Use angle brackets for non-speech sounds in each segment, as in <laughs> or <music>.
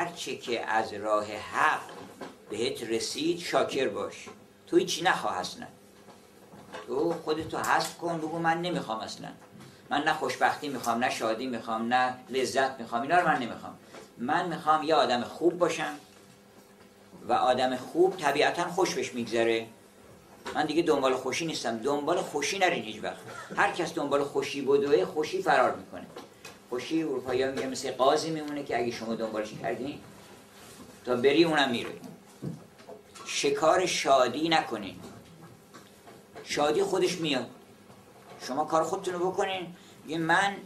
هرچه که از راه حق بهت رسید شاکر باش. تو هیچی نخواه اصلا. تو خودتو حذف کن بگو من نمی‌خوام اصلا. من نه خوشبختی می‌خوام نه شادی می‌خوام نه لذت می‌خوام اینا رو من نمی‌خوام. من می‌خوام یه آدم خوب باشم و آدم خوب طبیعتا خوش بهش میگذره. من دیگه دنبال خوشی نیستم. دنبال خوشی نرین هیچ وقت. هر کس دنبال خوشی بدوه خوشی فرار می‌کنه. خوشی اروپایی ها مثل قاضی میمونه که اگه شما دنبالش کردین تا بری اونم میره. شکار شادی نکنین. شادی خودش میاد. شما کار خودتون رو بکنین. یه من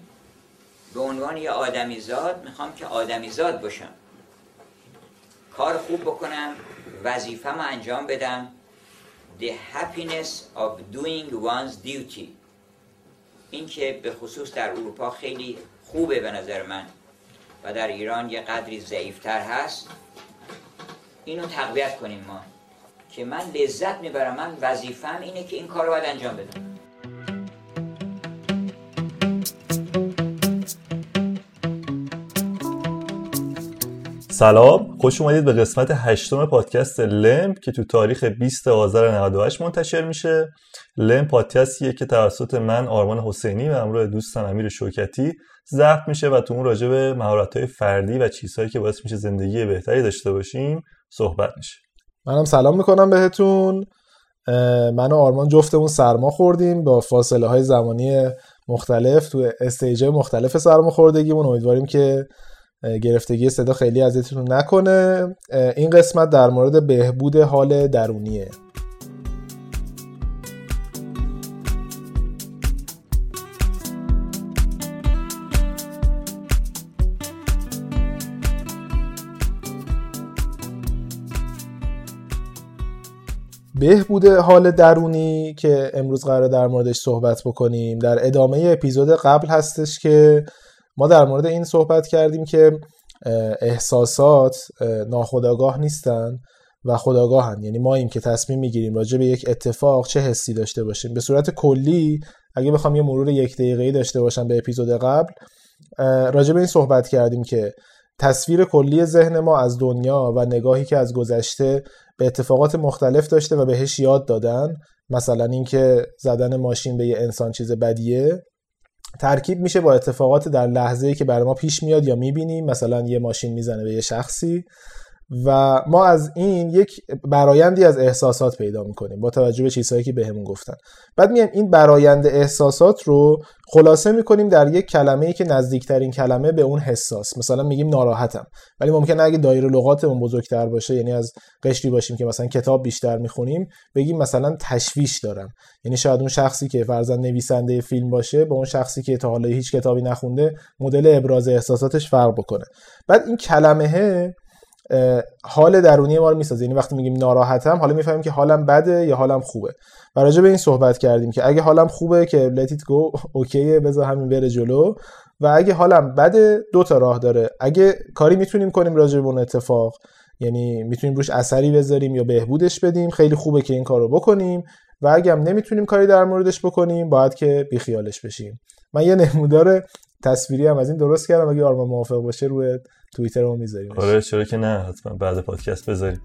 به عنوان یه آدمی زاد می‌خوام که آدمی زاد باشم. کار خوب بکنم وظیفه انجام بدم. The happiness of doing one's duty. این که به خصوص در اروپا خیلی خوبه به نظر من. و در ایران یه قدری ضعیفتر هست. اینو تقویت کنیم ما. که من لذت می‌برم من وظیفم اینه که این کار رو باید انجام بدم. سلام خوش اومدید به قسمت هشتم پادکست لمپ که تو تاریخ 20 آذر 98 منتشر میشه. لمپ پادکستیه که توسط من آرمان حسینی و همراه دوستم امیر شوکتی ضبط میشه و تو اون راجع به مهارت‌های فردی و چیزهایی که باعث میشه زندگی بهتری داشته باشیم صحبت میشه. منم سلام می‌کنم بهتون. من و آرمان جفتمون سرما خوردیم با فاصله های زمانی مختلف تو استیج مختلف سرما خوردگیمون. امیدواریم که گرفتگی صدا خیلی اذیتتون نکنه. این قسمت در مورد بهبود حال درونیه. بهبود حال درونی که امروز قرار در موردش صحبت بکنیم. در ادامه اپیزود قبل هستش که ما در مورد این صحبت کردیم که احساسات ناخودآگاه نیستن و خداگاهن یعنی ما این که تصمیم می‌گیریم راجع به یک اتفاق چه حسی داشته باشیم. به صورت کلی اگه بخوام یه مرور یک دقیقه‌ای داشته باشم به اپیزود قبل راجع به این صحبت کردیم که تصویر کلی ذهن ما از دنیا و نگاهی که از گذشته به اتفاقات مختلف داشته و بهش یاد دادن مثلا اینکه زدن ماشین به یه انسان چیز بدیه ترکیب میشه با اتفاقات در لحظه ای که برای ما پیش میاد یا می‌بینیم. مثلا یه ماشین می‌زنه به یه شخصی. و ما از این یک برایندی از احساسات پیدا می‌کنیم با توجه به چیزهایی که بهمون گفتن. بعد میایم این برایند احساسات رو خلاصه می‌کنیم در یک کلمه ای که نزدیکترین کلمه به اون حساس. مثلا میگیم ناراحتم. ولی ممکنه اگه دایره لغاتمون بزرگتر باشه یعنی از قشری باشیم که مثلا کتاب بیشتر می‌خونیم بگیم مثلا تشویش دارم. یعنی شاید اون شخصی که فرزن نویسنده فیلم باشه با اون شخصی که تا حالا هیچ کتابی نخونده مدل ابراز احساساتش فرق بکنه. بعد این کلمه حال درونی ما رو می‌سازه. یعنی وقتی میگیم ناراحتم حالا می‌فهمیم که حالم بده یا حالم خوبه. و راجع به این صحبت کردیم که اگه حالم خوبه که it go <laughs> اوکیه بذار همین بره جلو. و اگه حالم بده دو تا راه داره. اگه کاری می‌تونیم کنیم راجع به اون اتفاق یعنی می‌تونیم روش اثری بذاریم یا بهبودش بدیم خیلی خوبه که این کارو بکنیم. و اگه هم نمی‌تونیم کاری در موردش بکنیم باید که بیخیالش بشیم. من یه نمودار تصویری هم از این درست کردم. اگه آرمان موافق باشه روی توییتر رو می‌ذاریم. آره چرا که نه حتما بعد پادکست بذاریم.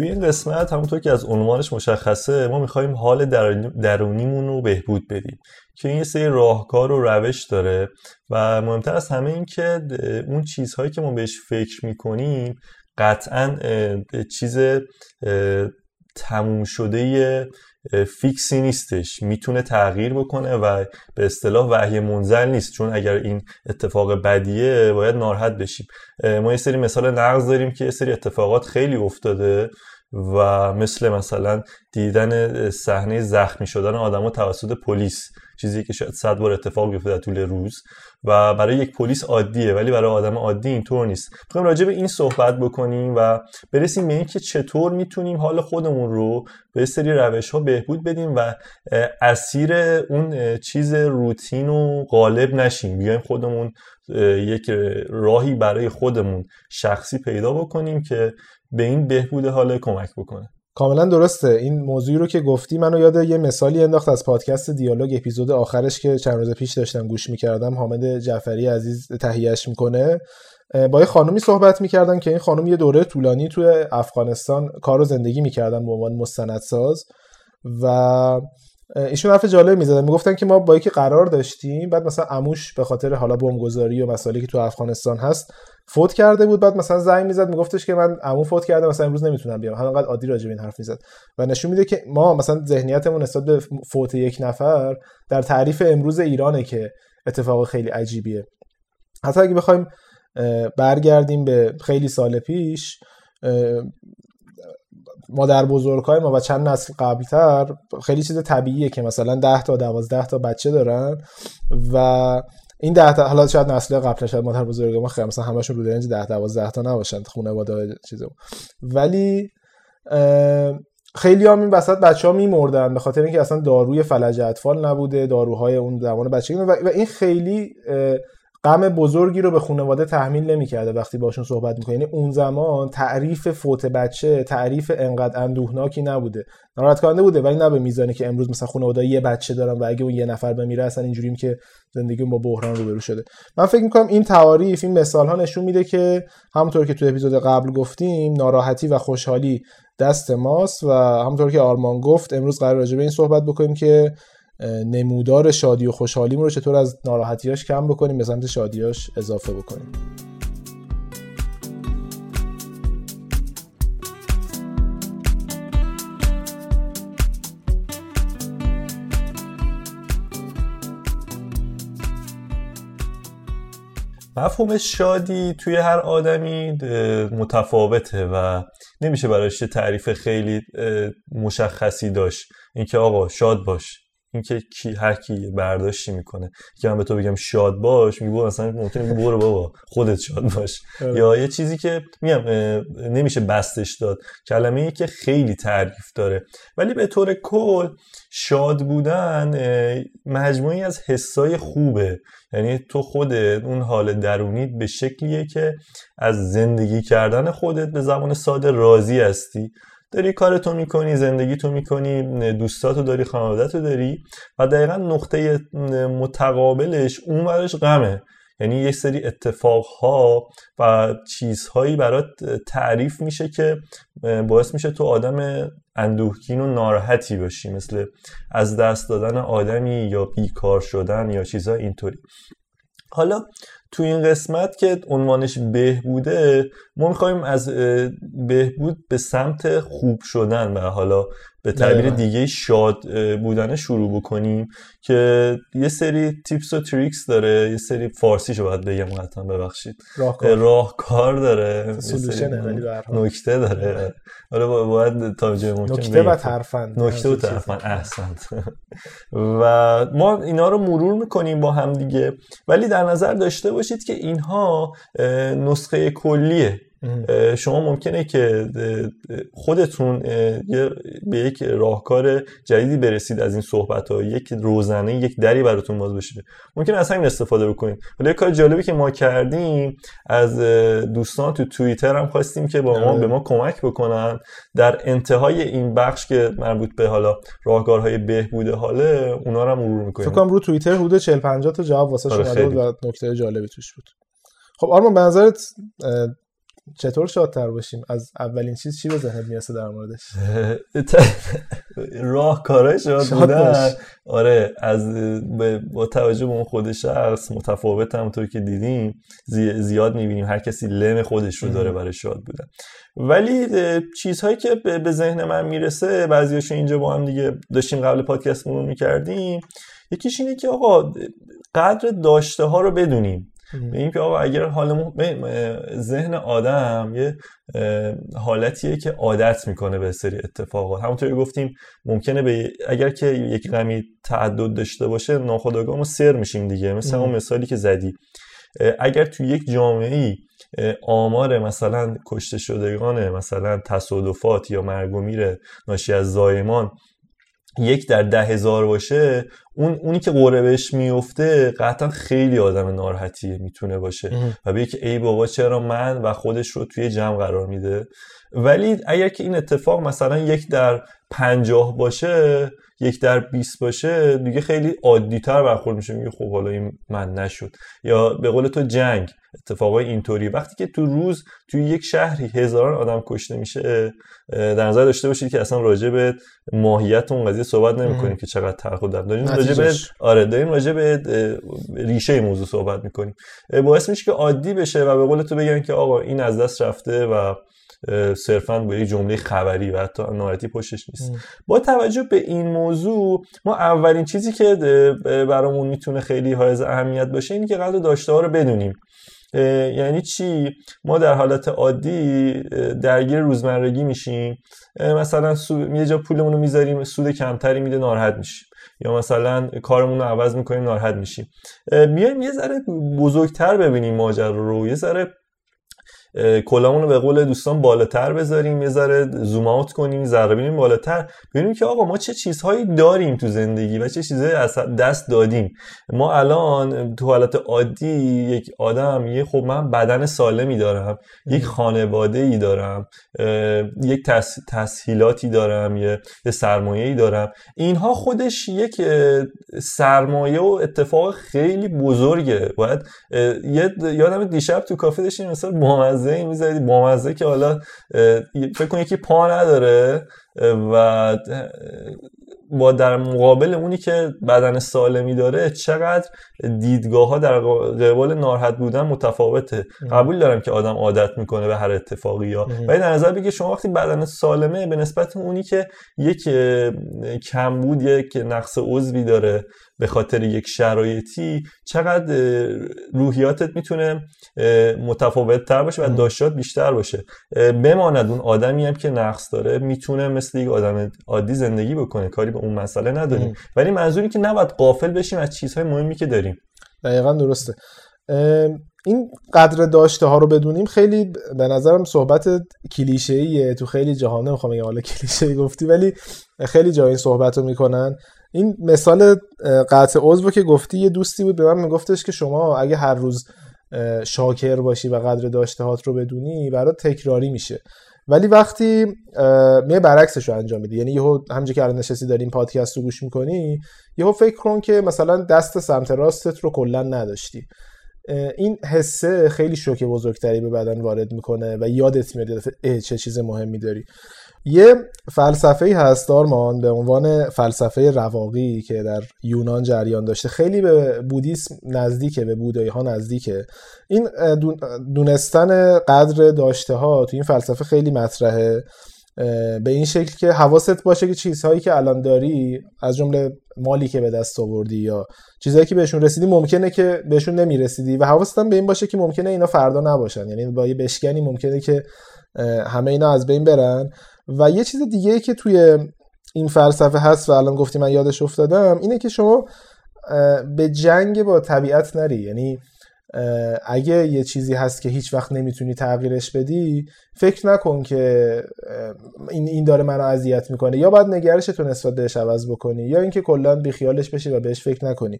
توی این قسمت همونطور که از عنوانش مشخصه ما می‌خوایم حال درونیمون رو بهبود بدیم که این یه سری راهکار و روش داره و مهمتر از همه این که اون چیزهایی که ما بهش فکر می‌کنیم قطعا چیز تموم شده فیکسی نیستش. می‌تونه تغییر بکنه و به اصطلاح وحی منزل نیست. چون اگر این اتفاق بدیه باید ناراحت بشیم. ما یه سری مثال نقض داریم که یه سری اتفاقات خیلی افتاده و مثل مثلا دیدن صحنه زخمی شدن آدما توسط پلیس. چیزی که شاید صد بار اتفاق بیفته در طول روز و برای یک پلیس عادیه ولی برای آدم عادی اینطور نیست. می‌خوایم راجع به این صحبت بکنیم و برسیم به اینکه چطور می‌تونیم حال خودمون رو به سری روش ها بهبود بدیم و اسیر اون چیز روتین و غالب نشیم. بیایم خودمون یک راهی برای خودمون شخصی پیدا بکنیم که به این بهبود حال کمک بکنه. کاملا درسته. این موضوعی رو که گفتی منو یاد یه مثالی انداخت از پادکست دیالوگ اپیزود آخرش که چند روز پیش داشتم گوش می‌کردم. حامد جعفری عزیز تهیهش می‌کنه. با یه خانومی صحبت می‌کردن که این خانم یه دوره طولانی توی افغانستان کار و زندگی می‌کردن به عنوان مستندساز و ایشون حرف جالب می‌زدن. می‌گفتن که ما با یکی قرار داشتیم بعد مثلا اموش به خاطر حالا بمبگذاری و مسائلی که تو افغانستان هست فوت کرده بود. بعد مثلا زنگ می‌زد میگفتش که من عمو فوت کرده مثلا امروز نمی‌تونم بیام. همینقدر عادی راجع به این حرف می‌زد. و نشون میده که ما مثلا ذهنیتمون نسبت به فوت یک نفر در تعریف امروز ایرانه که اتفاق خیلی عجیبیه. حتی اگه بخوایم برگردیم به خیلی سال پیش مادر بزرگای ما و چند نسل قبلتر خیلی چیز طبیعیه که مثلا 10 تا 12 تا بچه دارن و این 10 تا حالا شاید نسل قبل شاید مادر بزرگ ما خیلی مثلا همشون رو رنج 10 12 تا نباشن خانواده چیزو ولی خیلی هم این وسط بچه ها میمردن به خاطر اینکه اصلا داروی فلج اطفال نبوده داروهای اون زمان بچگی و این خیلی غم بزرگی رو به خانواده تحمیل نمی‌کرده وقتی باشون صحبت می‌کنه. یعنی اون زمان تعریف فوت بچه تعریف انقدر اندوهناکی نبوده. ناراحت کننده بوده ولی نه به میزانی که امروز مثلا خانواده یه بچه دارن و اگه اون یه نفر بمیره اصلا اینجوریم که زندگی با بحران روبرو شده. من فکر می‌کنم این تعاریف این مثال ها نشون میده که همونطور که تو اپیزود قبل گفتیم ناراحتی و خوشحالی دست ماست و همونطور که آرمان گفت امروز قرار راجع به این صحبت بکنیم که نمودار شادی و خوشحالیمون رو چطور از ناراحتیاش کم بکنیم به سمت شادیاش اضافه بکنیم. مفهوم شادی توی هر آدمی متفاوته و نمیشه براش تعریف خیلی مشخصی داشت. اینکه آقا شاد باش. اینکه کی هر کی برداشتی می‌کنه. که من به تو بگم شاد باش میگم مثلا ممکنه برو بابا خودت شاد باش. آره. یا یه چیزی که میگم نمیشه بستش داد. کلمه ای که خیلی تعریف داره. ولی به طور کل شاد بودن مجموعی از حسای خوبه. یعنی تو خودت اون حال درونیت به شکلیه که از زندگی کردن خودت به زبان ساده راضی هستی. داری کارتو می‌کنی زندگی تو می‌کنی دوستاتو داری خانوادتو داری و دقیقا نقطه متقابلش اون ورش غمه. یعنی یه سری اتفاقها و چیزهایی برات تعریف میشه که باعث میشه تو آدم اندوهگین و ناراحتی باشی مثل از دست دادن آدمی یا بیکار شدن یا چیزهای اینطوری. حالا تو این قسمت که عنوانش بهبوده ما می‌خوایم از بهبود به سمت خوب شدن و حالا به تعبیر دیگه شاد بودن شروع بکنیم که یه سری تیپس و تریکس داره یه سری فارسی شو باید بگم حتما ببخشید. راهکار, راهکار داره. نکته داره. آره باید تا جای ممکن نکته و ترفند. نکته و ترفند. احسنت. <laughs> و ما اینا رو مرور می‌کنیم با هم دیگه. ولی در نظر داشته باشید که اینها نسخه کلیه. شما ممکنه که خودتون به یک راهکار جدیدی برسید از این صحبت ها یک روزنه یک دری براتون باز بشه. ممکن از همین استفاده بکنید. ولی کار جالبی که ما کردیم از دوستان تو توییتر هم خواستیم که با ما به ما کمک بکنن. در انتهای این بخش که مربوط به حالا راهکارهای بهبود حاله اونا رو مرور می‌کنیم. فکر کنم رو توییتر حدود 40 50 تا جواب واسه آره، شما و نکته جالبی توش بود. خب آرمان به نظرت چطور شادتر باشیم؟ از اولین چیز چی به ذهنت می‌رسه در موردش؟ <laughs> راه کارای شاد بودن. آره از با توجه به اون خود شخص متفاوت همونطور که دیدیم زیاد می‌بینیم هر کسی لم خودش رو داره برای شاد بودن. ولی چیزهایی که به ذهن من می‌رسه بعضیاشو اینجا با هم دیگه داشتیم قبل پادکستمون رو می‌کردیم. یکیش اینه که آقا قدر داشته ها رو بدونیم. به اینکه آقا اگر حال ذهن آدم یه حالتیه که عادت می‌کنه به سری اتفاقات. همونطوری گفتیم ممکنه به اگر که یک غمی تعدد داشته باشه ناخودآگاه ما سر میشیم دیگه. مثل اون مثالی که زدی. اگر تو یک جامعه ای آمار مثلا کشته شدگان مثلا تصادفات یا مرگ و میره ناشی از زایمان یک در ده هزار باشه اون اونی که قره بهش میفته قطعا خیلی آدم ناراحتیه می‌تونه باشه. و به که ای بابا چرا من و خودش رو توی جمع قرار میده؟ ولی اگر که این اتفاق مثلا یک در پنجاه باشه یک در 20 باشه دیگه خیلی عادی تر برخورد میشه میگه خب حالا این من نشد. یا به قول تو جنگ اتفاقای اینطوری. وقتی که تو روز تو یک شهری هزاران آدم کشته میشه در نظر داشته باشید که اصلا راجع به ماهیت اون قضیه صحبت نمی‌کنیم که چقدر تلخ و داریم راجع به آره داریم راجع به ریشه موضوع صحبت می‌کنیم. باعث میشه که عادی بشه و به قول تو بگن که آقا این از دست رفته و صرفا با یک جمله خبری و حتی ناراحتی پشتش نیست. با توجه به این موضوع ما اولین چیزی که برامون می‌تونه خیلی حائز اهمیت باشه اینی که قدر داشته ها رو بدونیم. یعنی چی؟ ما در حالت عادی درگیر روزمرگی میشیم. مثلا یه جا پولمون رو می‌ذاریم سود کمتری میده ناراحت میشیم. یا مثلا کارمون رو عوض می‌کنیم ناراحت میشیم. بیایم یه ذره بزرگتر ببینیم ماجرا رو. یه ذره کلامون رو به قول دوستان بالاتر بذاریم یه ذره زوم اوت کنیم ذره ببینیم بالاتر. ببینیم که آقا ما چه چیزهایی داریم تو زندگی و چه چیزهایی از دست دادیم. ما الان تو حالت عادی یک آدم یه خب من بدن سالمی دارم یک خانواده ای دارم یک تسهیلاتی دارم یه سرمایه ای دارم. اینها خودش یک سرمایه و اتفاق خیلی بزرگه. باید یادم دیشب تو کافه داشتیم مثلا بامزه می‌ذاری بامزه که حالا فکر کن یکی پا نداره. و با در مقابل اونی که بدن سالمی داره چقدر دیدگاه ها در قبال ناراحت بودن متفاوته. قبول دارم که آدم عادت می‌کنه به هر اتفاقی یا. ولی در نظر بگی شما وقتی بدن سالمه به نسبت اونی که یک کمبود یک نقص عضوی داره به خاطر یک شرایطی چقدر روحیاتت می‌تونه متفاوت تر باشه و داشتات بیشتر باشه. بماند اون آدمی هم که نقص داره می‌تونه مثل یک آدم عادی زندگی بکنه کاری به اون مسئله نداریم. ولی منظوری که نباید قافل بشیم از چیزهای مهمی که داریم. دقیقا درسته. این قدر داشته ها رو بدونیم خیلی به نظرم صحبت کلیشه تو خیلی جهان نمی‌خوام بگم حالا کلیشه گفتی ولی خیلی جای این صحبت رو می‌کنن. این مثال قطع عضو که گفتی یه دوستی بود به من میگفتش که شما اگه هر روز شاکر باشی و قدر داشته هات رو بدونی برات تکراری میشه. ولی وقتی می برعکسش رو انجام میدی یعنی یهو همونجوری که الان نشستی داری این پادکست رو گوش می‌کنی یهو فکر کن که مثلا دست سمت راستت رو کلا نداشتی. این حسه خیلی شوک بزرگتری به بدن وارد می‌کنه و یادت میاد چه چیز مهمی داری. یه فلسفه ای هست دارمان به عنوان فلسفه رواقی که در یونان جریان داشته خیلی به بودیسم نزدیکه به بودایی ها نزدیکه. این دونستن قدر داشته ها تو این فلسفه خیلی مطرحه. به این شکل که حواست باشه که چیزهایی که الان داری از جمله مالی که به دست آوردی یا چیزهایی که بهشون رسیدی ممکنه که بهشون نمی‌رسیدی و حواست هم به این باشه که ممکنه اینا فردا نباشن. یعنی با یه بشکنی ممکنه که همه اینا از بین برن. و یه چیز دیگه که توی این فلسفه هست و الان گفتی من یادش افتادم اینه که شما به جنگ با طبیعت نری. یعنی اگه یه چیزی هست که هیچ وقت نمی‌تونی تغییرش بدی فکر نکن که این این داره منو اذیت می‌کنه. یا باید نگرش تو نسبت بهش عوض بکنی یا اینکه کلا بیخیالش بشی و بهش فکر نکنی.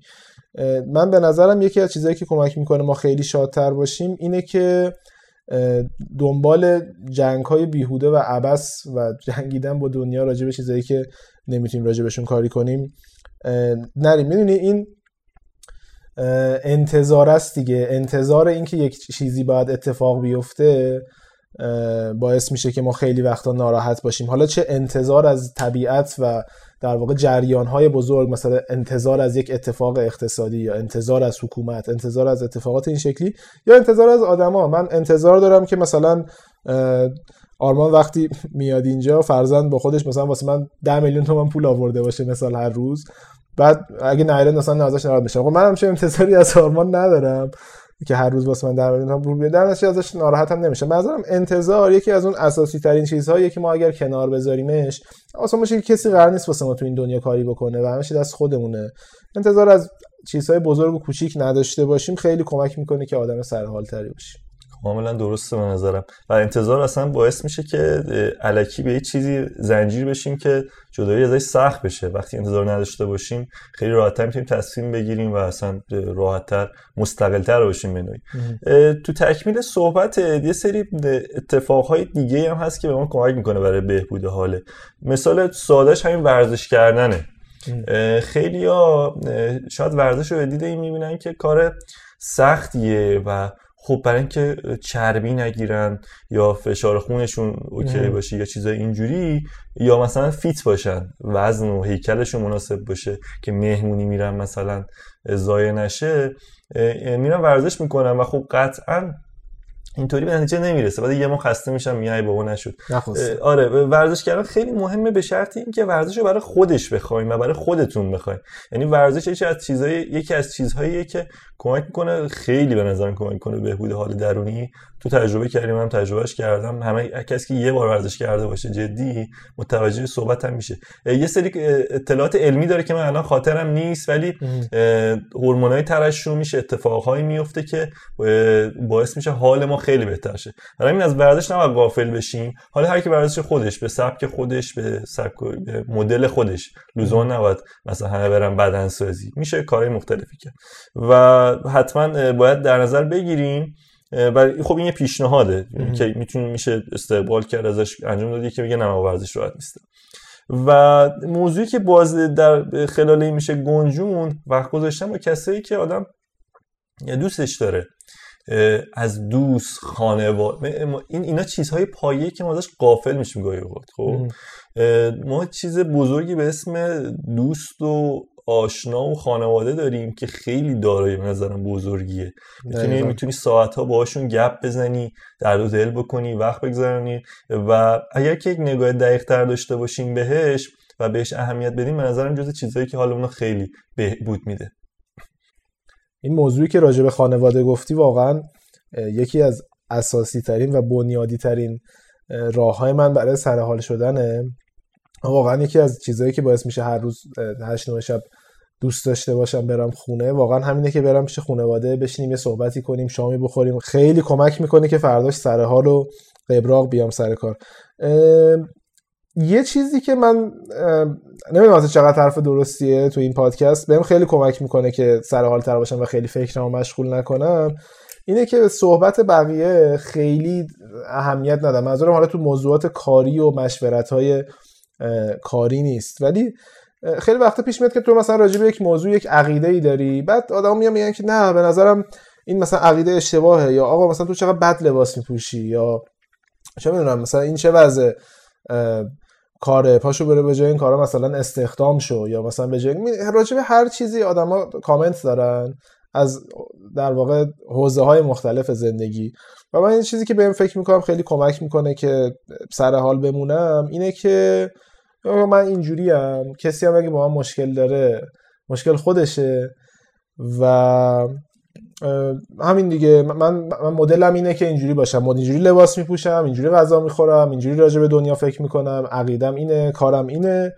من به نظرم یکی از چیزهایی که کمک می‌کنه ما خیلی شادتر باشیم اینه که دنبال جنگ های بیهوده و عبس و جنگیدن با دنیا راجع به چیزایی که نمی‌تونیم راجع بهشون کاری کنیم نریم. می‌دونی این انتظار است دیگه. انتظار اینکه یک چیزی باید اتفاق بیفته باعث میشه که ما خیلی وقتا ناراحت باشیم. حالا چه انتظار از طبیعت و در واقع جریان های بزرگ مثلا انتظار از یک اتفاق اقتصادی یا انتظار از حکومت انتظار از اتفاقات این شکلی یا انتظار از آدما. من انتظار دارم که مثلا آرمان وقتی <laughs> میاد اینجا فرزند با خودش مثلا واسه من 10 میلیون تومان پول آورده باشه مثلا هر روز. بعد اگه نایرن مثلا نازش ناراحت بشه. خب من هم چه انتظاری از آرمان ندارم. که هر روز واسه من در میاد پول بیاد در ازش ناراحت هم نمیشه. منظورم انتظار یکی از اون اساسی ترین چیزهایی که ما اگر کنار بذاریمش اصلا که کسی قرار نیست واسه ما تو این دنیا کاری بکنه و همش دست خودمونه. انتظار از چیزهای بزرگ و کوچیک نداشته باشیم خیلی کمک می‌کنه که آدم سرحال تری باشیم. کاملا درسته به نظرم. و انتظار اصلا باعث میشه که علکی به یه چیزی زنجیر بشیم که جدایی ازش سخت بشه. وقتی انتظار نداشته باشیم خیلی راحتتر می‌تونیم تصمیم بگیریم و اصلا راحتتر مستقلتر باشیم به تو تکمیل صحبت یه سری اتفاقهای دیگه هم هست که به ما کمک می‌کنه برای بهبود حاله. مثال سادهش همین ورزش کردنه. خیلی ها شاید ورزش رو به دید این می‌بینن که کار سختیه و خب برای اینکه چربی نگیرن یا فشار خونشون اوکی باشه یا چیزای اینجوری یا مثلا فیت باشن وزن و هیکلشون مناسب باشه که مهمونی میرن مثلا ضایع نشه میرن ورزش می‌کنن و خب قطعا اینطوری به نتیجه نمی‌رسه. بعد یه ما خسته میشم میای بابا نشد. آره ورزش کردن خیلی مهمه به شرط اینکه ورزش رو برای خودش بخوایم و برای خودتون بخوایم. یعنی ورزش یکی از چیزهای یکی از چیزهاییه که کمک می‌کنه خیلی به نظرم کمک می‌کنه بهبود حال درونی. تو تجربه کردیم من تجربهش کردم. همه کسی که یه بار ورزش کرده باشه جدی متوجه صحبت هم میشه. یه سری اطلاعات علمی داره که من الان خاطرم نیست ولی هورمونای ترشح میشه اتفاقهایی میفته که باعث میشه حال ما خیلی بهتر شه. برای این از ورزش نباید غافل بشیم. حالا هر کی ورزش خودش به سبک خودش به سبک به مدل خودش لزوما نباید مثلا همه برن بدن سازی میشه کارهای مختلفی کرد. و حتما باید در نظر بگیریم و خب این یه پیشنهاده. که می‌تونه میشه استقبال کرد ازش. انجام دادی که میگه نه ورزش راحت نیست. و موضوعی که باز در خلال میشه گنجون وقت گذاشتن با کسایی که آدم دوستش داره. از دوست خانواده. این اینا چیزهای پایه که ما ازش قافل میشیم گاهی خب؟ ما چیز بزرگی به اسم دوست و آشنا و خانواده داریم که خیلی دارای به نظرم بزرگیه. می‌تونی می‌تونی ساعت ها باهاشون گپ بزنی درد و دل بکنی وقت بگذرانی و اگر که یک نگاه دقیق تر داشته باشیم بهش و بهش اهمیت بدیم به نظرم جز چیزهایی که حالا خیلی بهبود میده. این موضوعی که راجع به خانواده گفتی واقعا یکی از اساسی ترین و بنیادی ترین راه های من برای سرحال شدنه. واقعا یکی از چیزهایی که باعث میشه هر روز هشت نوع شب دوست داشته باشم برم خونه. واقعا همینه که برم پیش خانواده بشینیم یه صحبتی کنیم شامی بخوریم. خیلی کمک می‌کنه که فرداش سر حال و قبراق بیام سر کار. یه چیزی که من نمی‌دونم چقدر حرف درستیه تو این پادکست. بهم خیلی کمک می‌کنه که سر حال تر باشم و خیلی فکرمو مشغول نکنم. اینه که صحبت بقیه خیلی اهمیت ندارم منظورم حالا تو موضوعات کاری و مشورت های کاری نیست. ولی خیلی وقتا پیش میاد که تو مثلا راجع به یک موضوع یک عقیده ای داری بعد آدم میان میگن که نه به نظرم این مثلا عقیده اشتباهه یا آقا مثلا تو چقدر بد لباس میپوشی یا چه می‌دونم مثلا این چه وضع کاره پاشو بره به جای این کارا مثلا استخدام شو یا مثلا به جای راجع به هر چیزی آدما کامنت دارن از در واقع حوزه های مختلف زندگی. و من این چیزی که بهم فکر می‌کنم خیلی کمک می‌کنه که سر حال بمونم اینه که من اینجوری هم کسی هم اگه با من مشکل داره مشکل خودشه. و همین دیگه. من, من مدلم اینه که اینجوری باشم. اینجوری لباس میپوشم اینجوری غذا می‌خورم اینجوری راجع به دنیا فکر می‌کنم. عقیدم اینه کارم اینه.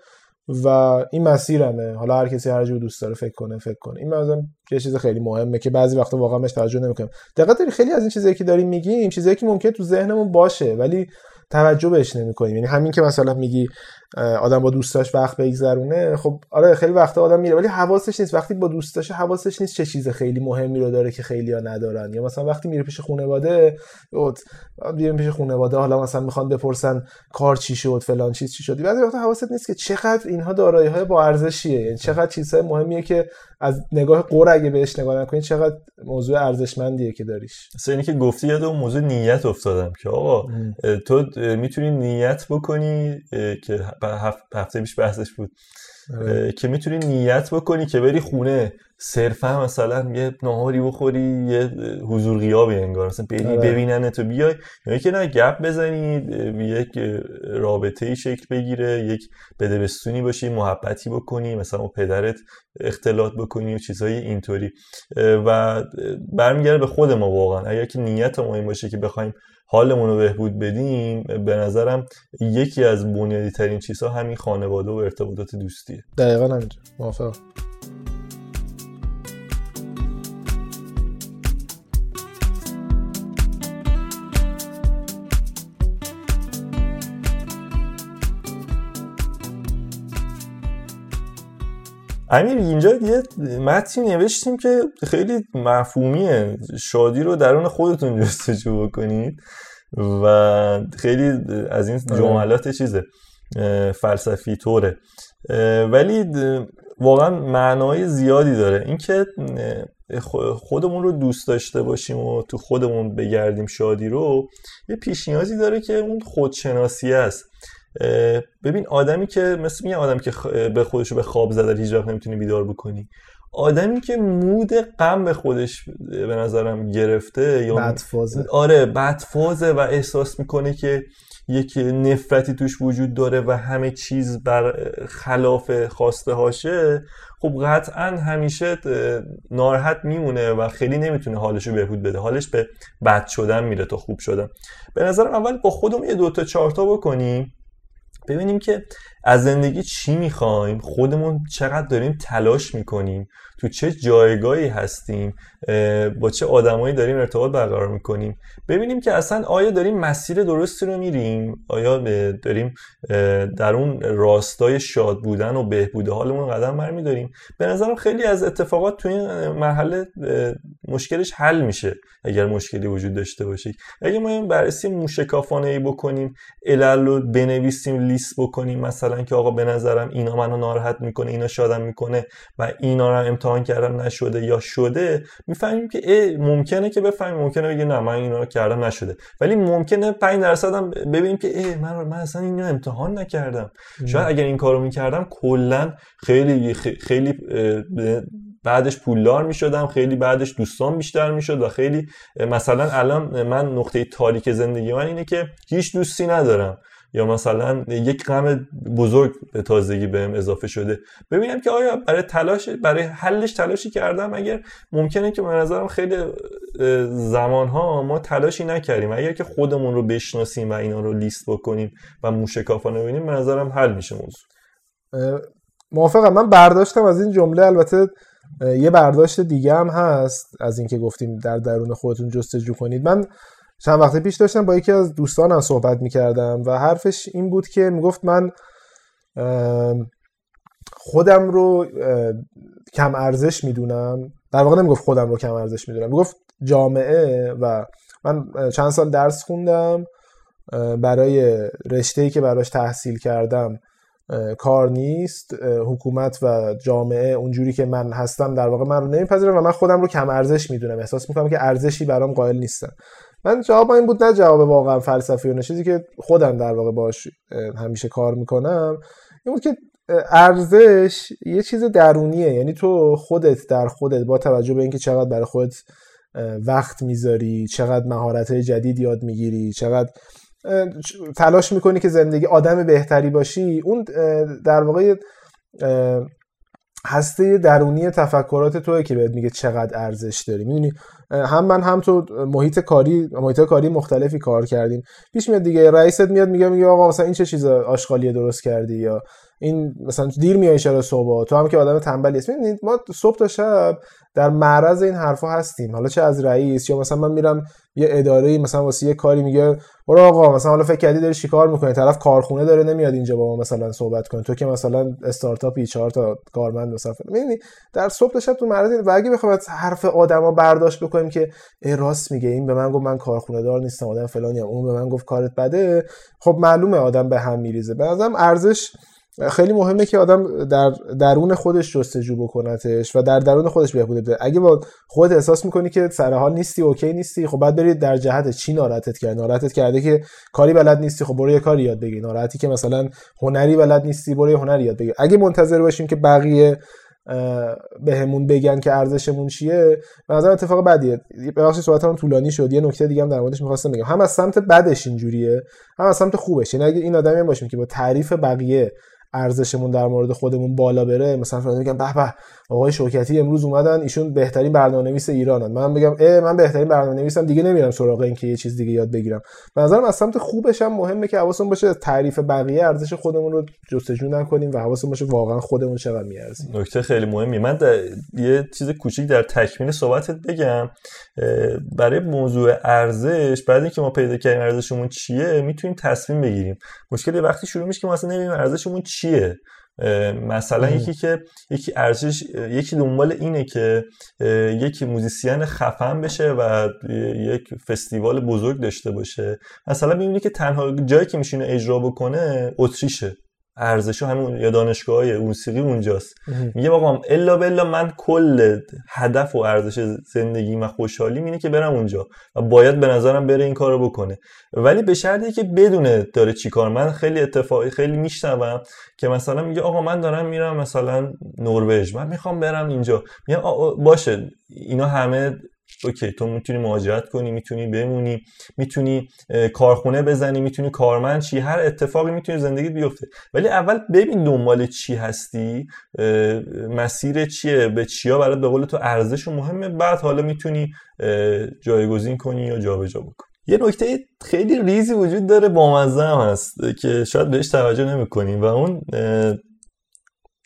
و این مسیرمه. حالا هر کسی هر جور دوست داره فکر کنه فکر کنه. این مثلا یه چیز خیلی مهمه که بعضی وقتا واقعا بهش توجه نمی‌کنم. دقت داری خیلی از این چیزایی که داریم میگیم چیزایی که ممکنه تو ذهنمون باشه ولی توجه بهش نمی‌کنیم. یعنی همین که مثلا میگی آدم با دوستاش وقت بگذرونه. خب آره خیلی وقتا آدم میره ولی حواسش نیست. وقتی با دوستاش حواسش نیست چه چیز خیلی مهمی رو داره که خیلی ها ندارن. یا مثلا وقتی میره پیش خانواده بیریم پیش خانواده حالا مثلا می‌خوان بپرسن کار چی شد فلان چیز چی شد. بعضی وقتا حواست نیست که چقدر اینها دارایی های با ارزشیه. یعنی چقدر چیزهای مهمیه که از نگاه قور اگه بهش نگاه نکنی چقدر موضوع ارزشمندیه که داریش. مثلا اینی که گفتی یاد اون موضوع نیت افتادم که آقا تو می‌تونی نیت بکنی که هفته پیش بحثش بود آره. که می‌تونی نیت بکنی که بری خونه صرفا مثلا یه نهاری بخوری یه حضور غیابی انگار مثلا بری آره. ببینن تو بیای یا که نه گپ بزنی یک رابطه ای شکل بگیره یک بدبستونی باشی محبتی بکنی مثلا با پدرت اختلاط بکنی و چیزهای اینطوری و برمیگرده به خود ما واقعا اگر که نیت ما این باشه که بخوایم حالمون رو بهبود بدیم به نظرم یکی از بنیادی ترین چیزها همین خانواده و ارتباطات دوستیه. دقیقا همینجا. موافقم. امیر اینجا یه متنی نوشتیم که خیلی مفهومیه. شادی رو درون خودتون جستجو بکنید و خیلی از این آره. جملات چیزه فلسفی طوره. ولی واقعا معنای زیادی داره. اینکه خودمون رو دوست داشته باشیم و تو خودمون بگردیم شادی رو یه پیش نیازی داره که اون خودشناسی است. ببین آدمی که مثل یه آدم که به خودش رو به خواب زده هیچ وقت نمی‌تونه بیدار بکنی. آدمی که مود غم به خودش به نظرم گرفته یا بدفازه. آره بدفازه و احساس می‌کنه که یک نفرتی توش وجود داره و همه چیز بر خلاف خواسته هاشه خب قطعا همیشه ناراحت میمونه و خیلی نمی‌تونه حالش رو بهبود بده. حالش به بد شدن میره تا خوب شدن. به نظرم اول با خودمون یه دوتا چارتا بکنیم ببینیم که از زندگی چی می‌خوایم خودمون چقدر داریم تلاش می‌کنیم تو چه جایگاهی هستیم با چه آدمایی داریم ارتباط برقرار می‌کنیم. ببینیم که اصلا آیا داریم مسیر درستی رو میریم؟ آیا داریم در اون راستای شاد بودن و بهبود حالمون قدم برمیداریم؟ به نظرم خیلی از اتفاقات تو این مرحله مشکلش حل میشه اگر مشکلی وجود داشته باشه اگه ما این بررسی موشکافانه ای بکنیم علل رو بنویسیم لیست بکنیم مثلا که آقا به نظرم اینا منو ناراحت می‌کنه اینا شادم می‌کنه و اینا رو هم امتحان کردم نشده یا شده می‌فهمیم که اه ممکنه که بفهمیم ممکنه بگه نه من اینا رو کردم نشده. ولی ممکنه 5 درصد هم ببینیم که اه من من اصلا اینو امتحان نکردم. شاید اگر این کارو می‌کردم کلا خیلی خیلی بعدش پولدار می‌شدم خیلی بعدش دوستان بیشتر می‌شد و خیلی مثلا الان من نقطه تاریک زندگی من اینه که هیچ دوستی ندارم. یا مثلا یک غم بزرگ به تازگی بهم اضافه شده. ببینم که آیا برای تلاش برای حلش تلاشی کردم؟ اگر ممکنه که به نظرم خیلی زمانها ما تلاشی نکردیم. اگر که خودمون رو بشناسیم و اینا رو لیست بکنیم و موشکافانه ببینیم به نظرم حل میشه موضوع. موافقم. من برداشتم از این جمله البته یه برداشت دیگه هم هست از اینکه گفتیم در درون خودتون جستجو کنید. من چند وقت پیش داشتم با یکی از دوستانم صحبت می‌کردم و حرفش این بود که می‌گفت من خودم رو کم ارزش می‌دونم. در واقع نمی‌گفت خودم رو کم ارزش می‌دونم می‌گفت جامعه و من چند سال درس خوندم برای رشته‌ای که براش تحصیل کردم کار نیست حکومت و جامعه اونجوری که من هستم در واقع من رو نمیپذیرم و من خودم رو کم ارزش می‌دونم. احساس می‌کنم که ارزشی برام قائل نیستم من جواب این بود نه جواب واقعا فلسفی و چیزی که خودم در واقع باش همیشه کار می‌کنم. این بود که ارزش یه چیز درونیه. یعنی تو خودت در خودت با توجه به اینکه چقدر برای خودت وقت می‌ذاری چقدر مهارت جدید یاد می‌گیری چقدر تلاش می‌کنی که زندگی آدم بهتری باشی اون در واقع هسته درونی تفکرات توی که بهت میگه چقدر ارزش داری. می‌دونی هم من هم تو محیط کاری محیط کاری مختلفی کار کردیم. پیش میاد دیگه رئیست میاد میگه میگه آقا مثلا این چه چیز آشغالی درست کردی یا این مثلا دیر میای چرا صبح تو هم که آدم تنبلی هست می‌دونید ما صبح تا شب در معرض این حرفا هستیم. حالا چه از رئیس یا مثلا من میرم یه اداره مثلا واسه یه کاری میگه برو آقا مثلا حالا فکر کردی داری چیکار می‌کنی؟ طرف کارخونه داره نمیاد اینجا با ما مثلا صحبت کنه. تو که مثلا استارتاپی چهار تا کارمند مثلا می‌دونی در صبح شب تو معرض و اگه بخوام از حرف آدما برداشت بکنیم که راست میگه این به من گفت من کارخونه دار نیستم آدم فلانی هم. اون به من گفت کارت بده خب معلومه آدم به هم میریزه. به ارزش خیلی مهمه که آدم در درون خودش جستجو بکنتش و در درون خودش بهبود بده. اگه با خودت احساس می‌کنی که سر حال نیستی اوکی نیستی خب بعد برید در جهت چی ناراحتت کرده ناراحتت کرده که کاری بلد نیستی خب برو یه کاری یاد بگیر. ناراحتی که مثلا هنری بلد نیستی برو یه هنری یاد بگیر. اگه منتظر باشیم که بقیه بهمون بگن که ارزشمون چیه به نظر اتفاق بدیه. ببخشید صحبتمون طولانی شد. یه نکته دیگه هم در موردش می‌خواستم بگم. هم از سمت بدش اینجوریه هم از سمت خوبش. یعنی اگه این آدمی باشیم که با تعریف بقیه ارزشمون در مورد خودمون بالا بره. مثلا فلان میگم به به آقای شوکتی امروز اومدن ایشون بهترین برنامه‌نویس ایرانن. من بگم اه من بهترین برنامه‌نویسم دیگه نمیرم سراغ این که یه چیز دیگه یاد بگیرم. به نظرم از سمت خوبش هم مهمه که حواسمون باشه تعریف بقیه ارزش خودمون رو جستجو نکنیم و حواسمون باشه واقعا خودمون چقدر میارزیم. نکته خیلی مهمی من یه چیز کوچیک در تکمیل صحبتت بگم. برای موضوع ارزش بعد اینکه ما پیدا کردیم ارزشمون چیه می‌تونیم تصمیم بگیریم. مشکل وقتی شروع میشه که مثلا نمی‌دونیم ارزشمون چیه. مثلا یکی که یکی ارزش یکی دنبال اینه که یکی موزیسین خفن بشه و یک فستیوال بزرگ داشته باشه. مثلا می‌بینی که تنها جایی که میشینه اجرا بکنه اتریشه. ارزش همون یا دانشگاه های موسیقی اونجاست. میگه بابا الا بلا من کل هدف و ارزش زندگی و خوشحالی اینه که برم اونجا و باید به نظرم بره این کارو بکنه. ولی به شرطی که بدونه داره چی کار. من خیلی اتفاقی خیلی میشنوم که مثلا میگه آقا من دارم میرم مثلا نروژ. من می‌خوام برم اینجا. میگم باشه اینا همه اوکی تو می‌تونی مهاجرت کنی می‌تونی بمونی می‌تونی کارخونه بزنی می‌تونی کارمند چی هر اتفاقی می‌تونی زندگی بیفته. ولی اول ببین دنبال چی هستی مسیر چیه به چیا برات به قول تو ارزش مهمه بعد حالا می‌تونی جایگزین کنی یا جابجا بکنی. یه نکته خیلی ریزی وجود داره بامزه هم هست که شاید بهش توجه نمی‌کنیم و اون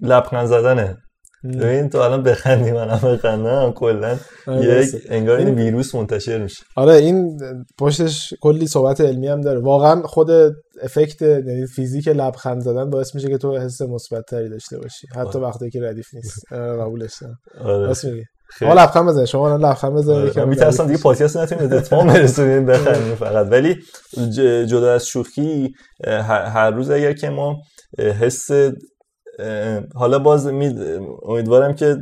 لبخند زدنه. ببین تو الان بخندی من هم بخندم کلا آره، یک انگار این ویروس منتشر میشه. آره این پشتش کلی صحبت علمی هم داره. واقعا خود افکت یعنی فیزیک لبخند زدن باعث میشه که تو حس مثبت تری داشته باشی. حتی آره. وقتی که ردیف نیست. <laughs> آره، قبولش آره. راست میگی. شما لبخند بزنید. شما الان لبخند بزنید من میترسم دیگه پادکست نتونید اتمام برسونید <laughs> بخندیم فقط. ولی جدا از شوخی هر روز اگر که ما حس حالا باز امیدوارم که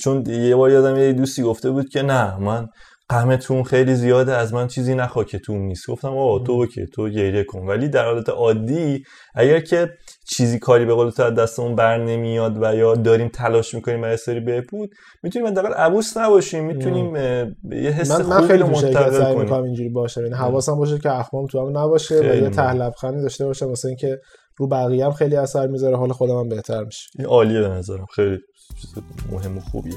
چون یه بار یادم یه دوستی گفته بود که نه من قهمتون خیلی زیاده از من چیزی نخوا که تو نیست. گفتم آه تو که تو گریه کن. ولی در حالت عادی اگر که چیزی کاری به قول تو از دستمون بر نمیاد و یا داریم تلاش می‌کنیم برای سری بهبود می‌تونیم حداقل عبوس نباشیم. می‌تونیم یه حس من, من خیلی منتقل کنیم. اینجوری باشه. یعنی حواسم باشه که اخمام تو هم نباشه و یه ته داشته باشم. واسه اینکه رو بقیه هم خیلی اثر می‌ذاره. حال خودم هم بهتر میشه. این عالیه به نظرم. خیلی چیز مهم و خوبیه.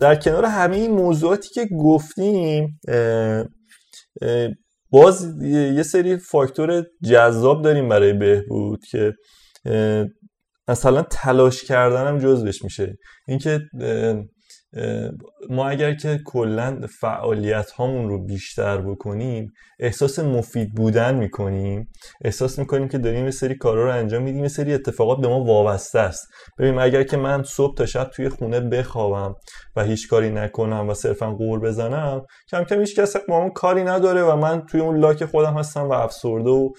در کنار همه این موضوعاتی که گفتیم باز یه سری فاکتور جذاب داریم برای بهبود که مثلا تلاش کردنم جزوش میشه. اینکه ما اگر که کلا فعالیت هامون رو بیشتر بکنیم احساس مفید بودن می‌کنیم. احساس می‌کنیم که داریم یه سری کارا رو انجام میدیم یه سری اتفاقات به ما وابسته است. ببین اگر که من صبح تا شب توی خونه بخوابم و هیچ کاری نکنم و صرفا غر بزنم کم کم هیچ کس با من کاری نداره و من توی اون لاک خودم هستم و افسرده و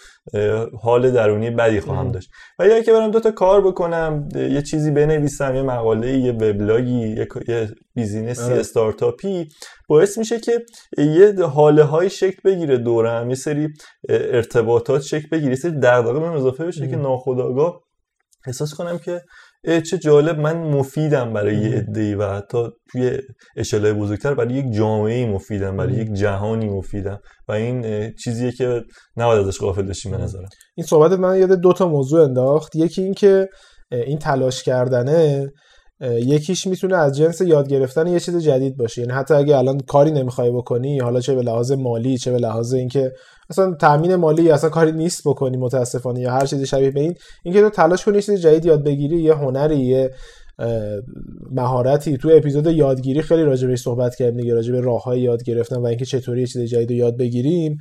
حال درونی بدی خواهم داشت. و اگر که برم دو تا کار بکنم یه چیزی بنویسم یه مقاله یه وبلاگی یه business ی آره. استارتاپی باعث میشه که یه هاله‌ای شکل بگیره دورم یه سری ارتباطات شکل بگیره یه سری دغدغه من اضافه بشه که ناخودآگاه احساس کنم که چه جالب من مفیدم برای یه عده‌ای و حتی توی اشله بزرگتر برای یک جامعه مفیدم برای یک جهانی مفیدم و این چیزیه که نباید ازش غافل بشیم به نظرم. این صحبت من یاد دو تا موضوع انداخت. یکی این که این تلاش کردنه یکیش می‌تونه از جنس یاد گرفتن یه چیز جدید باشه. یعنی حتی اگه الان کاری نمی‌خوای بکنی حالا چه به لحاظ مالی چه به لحاظ اینکه اصلا تامین مالی اصلا کاری نیست بکنی متاسفانه یا هر چیزی شبیه به این اینکه تو تلاش کنی چیز جدید یاد بگیری یه هنری یه مهارتی. تو اپیزود یادگیری خیلی راجع بهش صحبت کردیم دیگه به راههای یاد گرفتن و اینکه چطوری یه چیز جدید یاد بگیریم.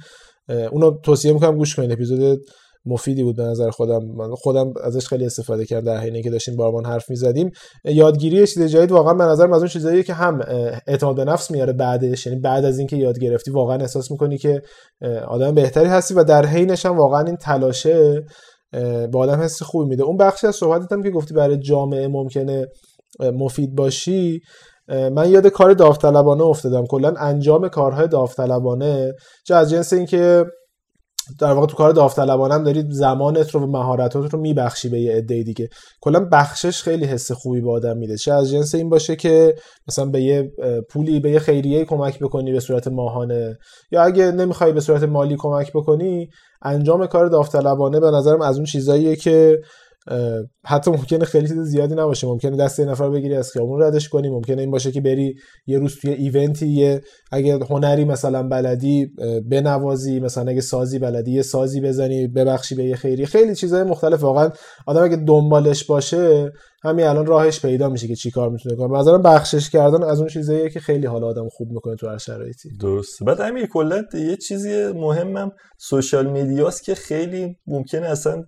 اونو توصیه می‌کنم گوش کنید اپیزود مفیدی بود به نظر خودم. من خودم ازش خیلی استفاده کردم در حینی که داشتیم بارمان حرف می‌زدیم. یادگیری چیز جدید واقعا به نظر از اون چیزاییه که هم اعتماد به نفس میاره بعدش. یعنی بعد از اینکه یاد گرفتی واقعا احساس می‌کنی که آدم بهتری هستی و در حینش هم واقعا این تلاشه به آدم حس خوبی میده. اون بخشی از صحبتت هم که گفتی برای جامعه ممکنه مفید باشی من یاد کار داوطلبانه افتادم. کلا انجام کارهای داوطلبانه چه از جنس اینکه در واقع تو کار داوطلبانه هم داری زمانت رو و مهارتات رو میبخشی به یه عده دیگه. کلا بخشش خیلی حس خوبی به آدم میده. چه از جنس این باشه که مثلا به یه پولی به یه خیریه کمک بکنی به صورت ماهانه یا اگه نمی‌خوای به صورت مالی کمک بکنی انجام کار داوطلبانه به نظرم از اون چیزاییه که حتی ممکنه خیلی چیز زیادی نباشه. ممکنه دست یه نفر بگیری از خیابون ردش کنی. ممکنه این باشه که بری یه روز توی ایونتی یه اگه هنری مثلا بلدی بنوازی مثلا اگه سازی بلدی یه سازی بزنی ببخشی به یه خیری. خیلی چیزهای مختلف. واقعا آدم اگه دنبالش باشه همین الان راهش پیدا میشه که چیکار می‌تونه کنه. مثلا بخشش کردن از اون چیزاییه که خیلی حال آدم خوب می‌کنه تو هر شرایطی. درست بعد همین کلا یه چیزی مهمم سوشال میدیاست که خیلی ممکنه اصلا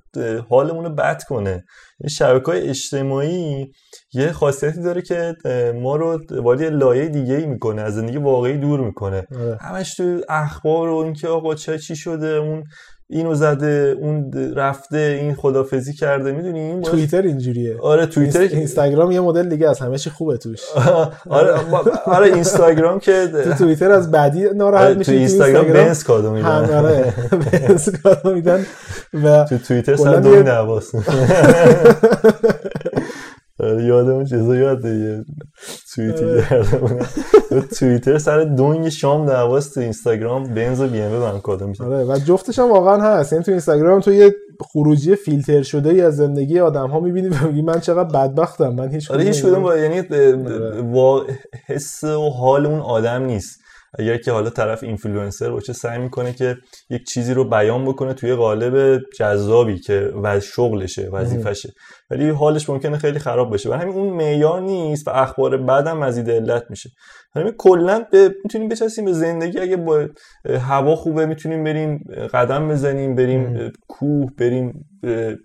حالمون رو بد کنه. شبکه های اجتماعی یه خاصیتی داره که ما رو وارد لایه دیگه ای می‌کنه از زندگی واقعی دور می‌کنه. آره. همش تو اخبار و اینکه آقا چه چی شده اون اینو زده اون رفته این خدافزی کرده می‌دونی؟ این توییتر اینجوریه. آره توییتر اینستاگرام یه مدل دیگه از همه چی خوبه توش. <laughs> آره آره اینستاگرام که <laughs> تو توییتر از بعدی ناراحت آره، میشه تو اینستاگرام بنز کادو میدن. آره <laughs> بنز کادو میدن و تو توییتر سر دو نواس یادمون چیزا یاده یه توییتی آره. کردم. توییتر سر دونگ شام دعواست تو اینستاگرام بنز و بی ام من کادو میشه. آره و جفتش هم واقعا هست. یعنی تو اینستاگرام تو یه خروجی فیلتر شده ای از زندگی آدم ها می‌بینی و میگی من چقدر بدبختم. من هیچ آره هیچ کدوم با یعنی با حس و حال اون آدم نیست. اگر که حالا طرف اینفلوئنسر باشه سعی می‌کنه که یک چیزی رو بیان بکنه توی قالب جذابی که و شغلشه وظیفشه ولی حالش ممکنه خیلی خراب باشه و همین اون معیار نیست و اخبار بعدم مزید علت میشه. همین کلا به می‌تونیم بچسبیم به زندگی. اگه با هوا خوبه می‌تونیم بریم قدم بزنیم بریم کوه بریم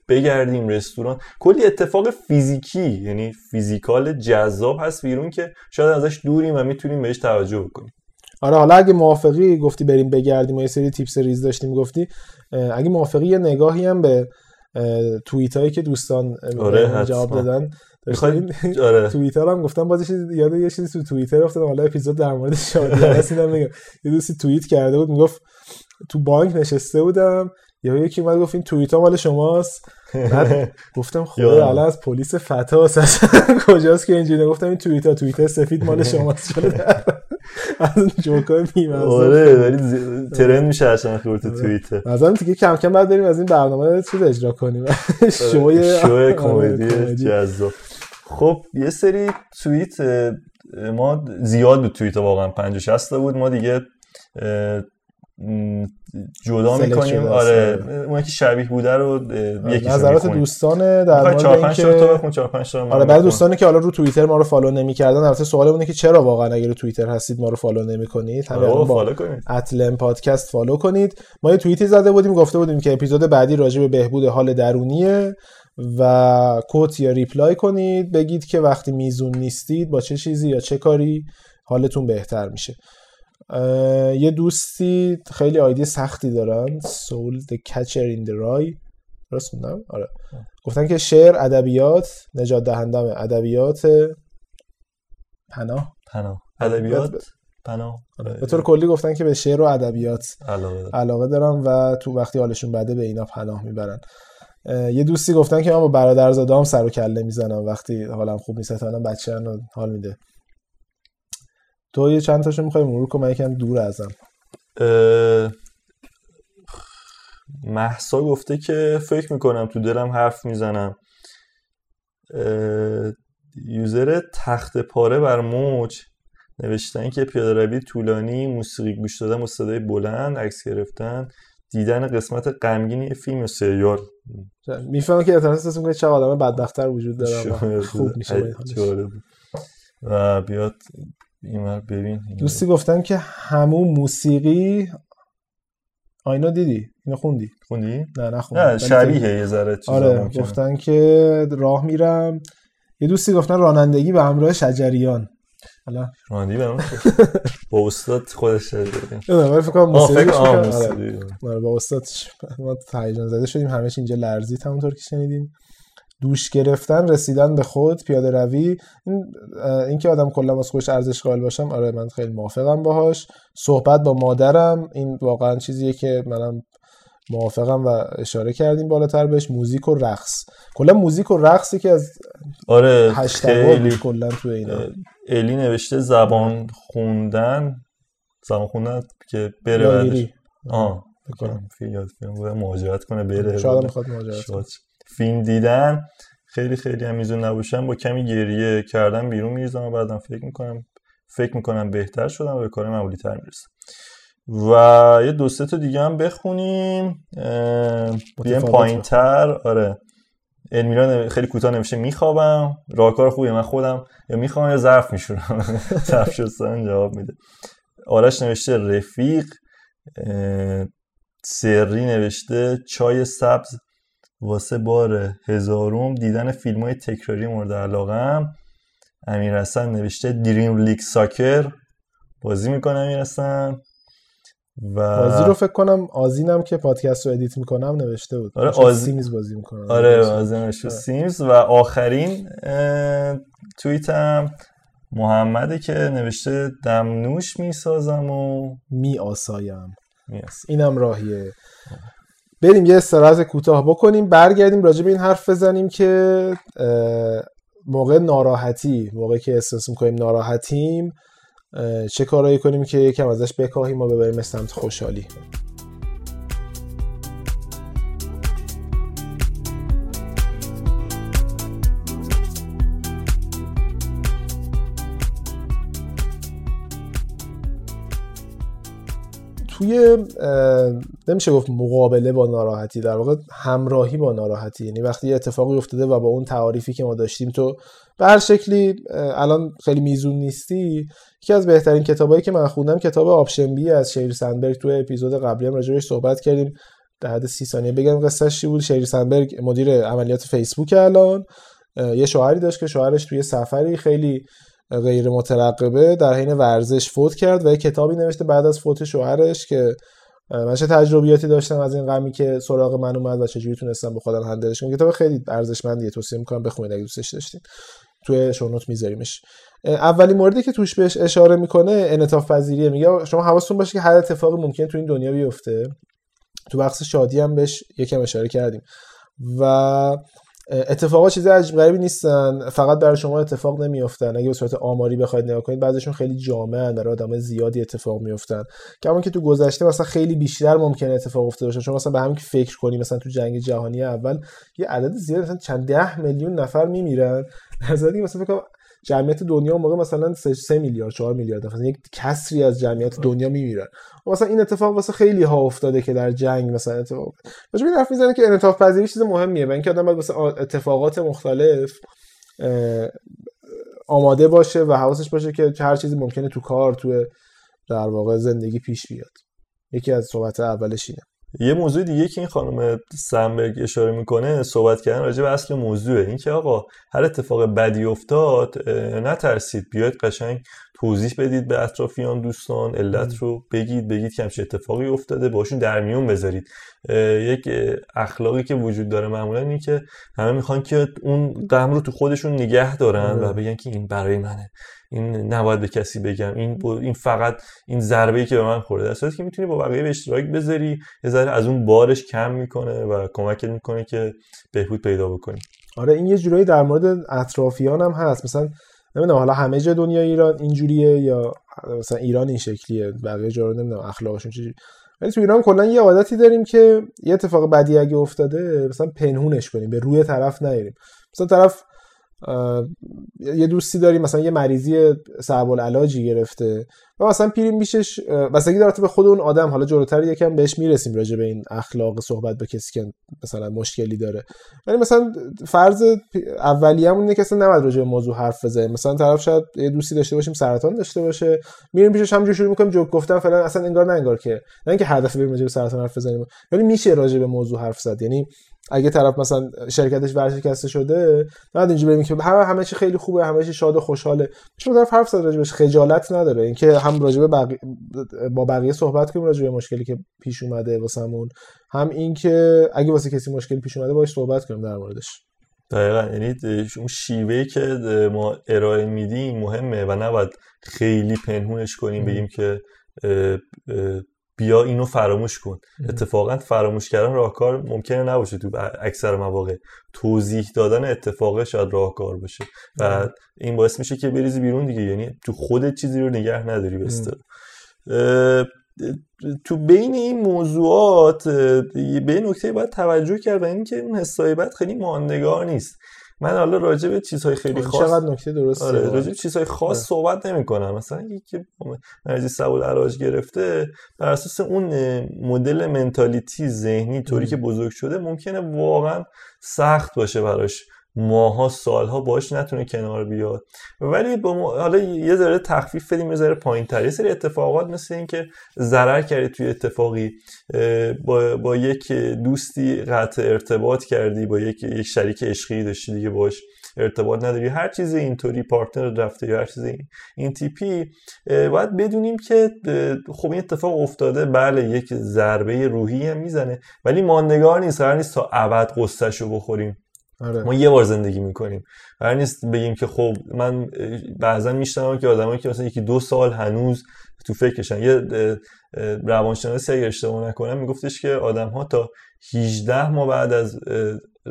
بگردیم رستوران. کلی اتفاق فیزیکی یعنی فیزیکال جذاب هست بیرون که شاید ازش دوریم و می‌تونیم بهش توجه بکنیم. آره حالا اگه موافقی گفتی بریم بگردیم و یه سری تیپس ریز داشتیم گفتی اگه موافقی یه نگاهی هم به توییت هایی که دوستان آره جواب دادن می‌خوایم؟ <laughs> آره. توییتر هم گفتم باز یاد یه چیزی تو توییتر افتادم. حالا اپیزود در مورد شادی رسیدم میگم. یه دوستی توییت کرده بود می‌گفت تو بانک نشسته بودم یا یکی اومد گفت این توییت مال شماست. بعد <laughs> گفتم خدا الان از پلیس فتا <laughs> کجاست که اینجوری؟ گفتم این توییت ها توییت سفید مال <laughs> شماست. شده. از اون جوکای بیمزه. آره ولی ترند میشه اصلا خورت توییت مثلا دیگه کم کم بعد بریم از این برنامه چیز اجرا کنیم. شوی شوی کمدی جذاب. خب یه سری توییت ما زیاد بود توییت واقعا. 50 60 بود. ما دیگه جدا می‌کنیم. آره اون که شبیه بوده رو نظرات دوستان در مورد 4 5 تا بخون 4 5 تا آره برای دوستانی که حالا رو توییتر ما رو follow نمی‌کردن البته سوالمونه که چرا واقعا اگه رو توییتر هستید ما رو follow نمی‌کنید؟ همین آره با کنید. اتلم پادکست follow کنید. ما یه توییتی زده بودیم گفته بودیم که اپیزود بعدی راجع به بهبود حال درونیه و کوت یا ریپلای کنید بگید که وقتی میزون نیستید با چه چیزی یا چه کاری حالتون بهتر میشه. یه دوستی خیلی آیدی سختی دارن. سول the catcher in the rye. درست خوندم آره. گفتن که شعر ادبیات نجات دهندم ادبیات پناه. پناه. ادبیات پناه. به طور کلی گفتن که به شعر و ادبیات علاقه, علاقه دارم و تو وقتی حالشون بده به اینا پناه می‌برن. یه دوستی گفتن که من با برادرزادام سر و کله می‌زنم. وقتی حالم خوب نیست تا بچه حال میده. تو یه چند تاشو می‌خوای مرور کن من یکم دور ازم. محسا گفته که فکر می‌کنم تو دلم حرف می‌زنم. یوزر تخت پاره بر موج نوشتن که پیاده روی طولانی موسیقی گوش دادن و صدای بلند عکس گرفتن دیدن قسمت غمگین فیلم و سریال. می‌فهمم که اعتراض اساس می‌کنه چه آدم بدبختتر وجود داره خوب میشه و بیاد این ببین. دوستی گفتن که همون موسیقی آینو دیدی؟ اینو خوندی؟ خوندی؟ نه نخوندم. نه شبیه یه ذره چیزا آره ممکنه. گفتن که راه میرم. یه دوستی گفتن رانندگی به همراه شجریان. حالا راندی برام <laughs> با استاد خودش نمی‌دونم ولی فکر کنم موسیقی. آره. موسیقی. آره با استاد ما هیجان زده شدیم. همش اینجا لرزید همونطور که شنیدیم. دوش گرفتن رسیدن به خود پیاده روی. این اه، این که آدم کلا واسه خودش ارزش قائل باشم آره من خیلی موافقم باهاش. صحبت با مادرم این واقعا چیزیه که منم موافقم و اشاره کردیم بالاتر بهش موزیک و رقص. کلا موزیک و رقصی که از آره خیلی. کلا تو اینا. الی نوشته زبان خوندن. زبان خوندن که بره آه فکر کنم. فیلم یاد کنه بره. شاید می‌خواد مهاجرت. فیلم دیدن خیلی خیلی هم میزون نباشم با کمی گریه کردن بیرون میریزم و بعدم فکر می‌کنم فکر می‌کنم بهتر شدم و به کار معمولی تر می‌رسم. و یه دو سه تا دیگه هم بخونیم. بیایم متفاوت پایین تر. آره. المیرا نو- خیلی کوتاه نوشته میخوابم. راهکار خوبیه من خودم. یا می‌خوام یا ظرف میشورم. <laughs> ظرف شستن جواب میده. آرش نوشته رفیق. سری نوشته چای سبز واسه بار هزارم دیدن فیلم های تکراری مورد علاقم. امیر حسن نوشته Dream League Soccer. بازی می‌کنه امیر حسن. و بازی رو فکر کنم آزینم که پادکست رو edit می‌کنم نوشته بود. آره، آز- Sims بازی می‌کنم آره آزمش و سیمز و آخرین توییتم محمده که نوشته دمنوش می‌سازم و می آسایم اینم راهیه. بریم یه استراحت کوتاه بکنیم برگردیم راجع به این حرف بزنیم که موقع ناراحتی موقعی که احساس می‌کنیم ناراحتیم چه کارایی کنیم که یکم ازش بکاهیم و ببریم سمت خوشحالی. توی نمیشه گفت مقابله با ناراحتی در واقع همراهی با ناراحتی. یعنی وقتی یه اتفاقی افتاده و با اون تعاریفی که ما داشتیم تو به هر شکلی الان خیلی میزون نیستی. یکی از بهترین کتابایی که من خوندم کتاب آپشنبی از شیر سندبرگ. توی اپیزود قبلی هم راجعش صحبت کردیم. در حد سی ثانیه بگم قصهش چی بود. شیر سندبرگ مدیر عملیات فیسبوک الان. یه شوهری داشت که شوهرش توی سفری خیلی غیر مترقبه در حین ورزش فوت کرد و یه کتابی نوشته بعد از فوت شوهرش که من چه تجربیاتی داشتم از این غمی که سراغ من اومد و چجوری تونستم به خودم هندلش کنم کتاب خیلی ارزشمندیه توصیه می‌کنم بخونید اگه دوستش داشتین. توی شونوت میذاریمش. اولین موردی که توش بهش اشاره می‌کنه انعطاف پذیریه. میگه شما حواستون باشه که هر اتفاقی ممکن تو این دنیا بیفته. تو بخش شادی هم بهش یکم اشاره کردیم. و اتفاقات چیز عجیب غریبی نیستن. فقط برای شما اتفاق نمیافتن. اگه به صورت آماری بخواید نگاه کنید بعضیشون خیلی جامعن برای آدم زیادی اتفاق میافتن. کما که تو گذشته مثلا خیلی بیشتر ممکنه اتفاق افتاده باشه. چون مثلا به همین که فکر کنی مثلا تو جنگ جهانی اول یه عدد زیاد مثلا چند ده میلیون نفر میمیرن. <laughs> که مثلا فکر جمعیت دنیا موقع مثلا 3 میلیارد 4 میلیارد مثلا یک کسری از جمعیت دنیا میمیرن. مثلا این اتفاق واسه خیلی ها افتاده که در جنگ مثلا اتفاق راجع به این حرف می‌زنه که انعطاف پذیری چیز مهمیه و اینکه آدم باید واسه اتفاقات مختلف آماده باشه و حواسش باشه که هر چیزی ممکنه تو کار تو در واقع زندگی پیش بیاد. یکی از صحبت اولش اینه. یه موضوع دیگه که این خانم سنبرگ اشاره می‌کنه صحبت کردن راجع به اصل موضوعه. این که آقا هر اتفاق بدی افتاد نترسید. بیاید قشنگ توضیح بدید به اطرافیان دوستان علت رو بگید بگید که همچه اتفاقی افتاده باشون در میون بذارید یک اخلاقی که وجود داره معمولا اینه که همه می‌خوان که اون غم رو تو خودشون نگه دارن و بگن که این برای منه. این نباید به کسی بگم. این این فقط این ضربه ای که به من خورده. در صورتی که می‌تونی با بقیه به اشتراک بذاری یه ذره از اون بارش کم می‌کنه و کمکت می‌کنه که بهبود پیدا بکنی. آره این یه جورایی در مورد اطرافیان هم هست. مثلا نمی‌دونم حالا همه جای دنیا ایران اینجوریه یا مثلا ایران این شکلیه بقیه جا رو نمی‌دونم اخلاقشون چجوری. ولی تو ایران کلا یه عادتی داریم که یه اتفاق بدی اگه افتاده مثلا پنهونش کنیم به روی طرف نیاریم. مثلا طرف یه دوستی داریم مثلا یه مریضی صعب العلاجی گرفته و مثلا پیریم میشش بستگی داره به خود اون آدم حالا جلوتر یکم بهش می‌رسیم راجع به این اخلاق صحبت به کسی که مثلا مشکلی داره. ولی مثلا فرض اولیه‌مون اینه که اصلا نباید راجع به موضوع حرف بزنیم. مثلا طرف شاید یه دوستی داشته باشیم سرطان داشته باشه میریم پیشش همینجوری شروع می‌کنیم جوک گفتن فلان اصلا انگار نه انگار که نه اینکه هر دفعه بریم راجع به سرطان حرف بزنیم. ولی میشه راجع به موضوع حرف زد. یعنی اگه طرف مثلا شرکتش ورشکسته شده بعد اینجوری بگیم که همه همه چی خیلی خوبه همه چی شاد و خوشحاله. شما طرف حرف زد راجبش خجالت نداره. اینکه هم راجب بقی... با بقیه صحبت کنیم راجب مشکلی که پیش اومده واسمون. هم اینکه اگه واسه کسی مشکلی پیش اومده باش صحبت کنیم در موردش. دقیقا. یعنی اون شیوهی که ما ارائه میدیم مهمه و نباید خیلی پنهونش کنیم بگیم که بیا اینو فراموش کن. اتفاقا فراموش کردن راهکار ممکنه نباشه تو اکثر مواقع. توضیح دادن اتفاقه شاید راهکار باشه. و این باعث میشه که بریزی بیرون دیگه. یعنی تو خودت چیزی رو نگه نداری بسته تو بین این موضوعات به نکته باید توجه کرد و اینکه اون حسای بد خیلی ماندگار نیست. من حالا راجع به چیزهای خیلی خاص چقدر نکته درسته؟ آره راجع به چیزهای خاص آره. صحبت نمی‌کنم. مثلا یکی مریضی سبول علاج گرفته بر اساس اون مدل منتالیتی ذهنی طوری که بزرگ شده ممکنه واقعا سخت باشه براش ماها سالها باش نتونه کنار بیاد. ولی با حالا یه ذره تخفیف بدیم یه ذره پایین تر یه سری اتفاقات مثل این که ضرر کردی توی اتفاقی با, با یک دوستی قطع ارتباط کردی با یک, یک شریک عشقی داشتی دیگه باش ارتباط نداری. هر چیز اینطوری پارتنر رفته یا هر چیز این تیپی باید بدونیم که خب این اتفاق افتاده بله یک ضربه روحی هم می‌زنه ولی ماندگار نیست قرار نیست تا ابد قصهشو بخوریم. آره. ما یه بار زندگی می‌کنیم قرار نیست بگیم که خب من بعضا میشنم که آدمایی که مثلا یکی دو سال هنوز تو فکرشن یه روانشناسی اگه اشتباه نکنم میگفتش که آدم ها تا 18 ماه بعد از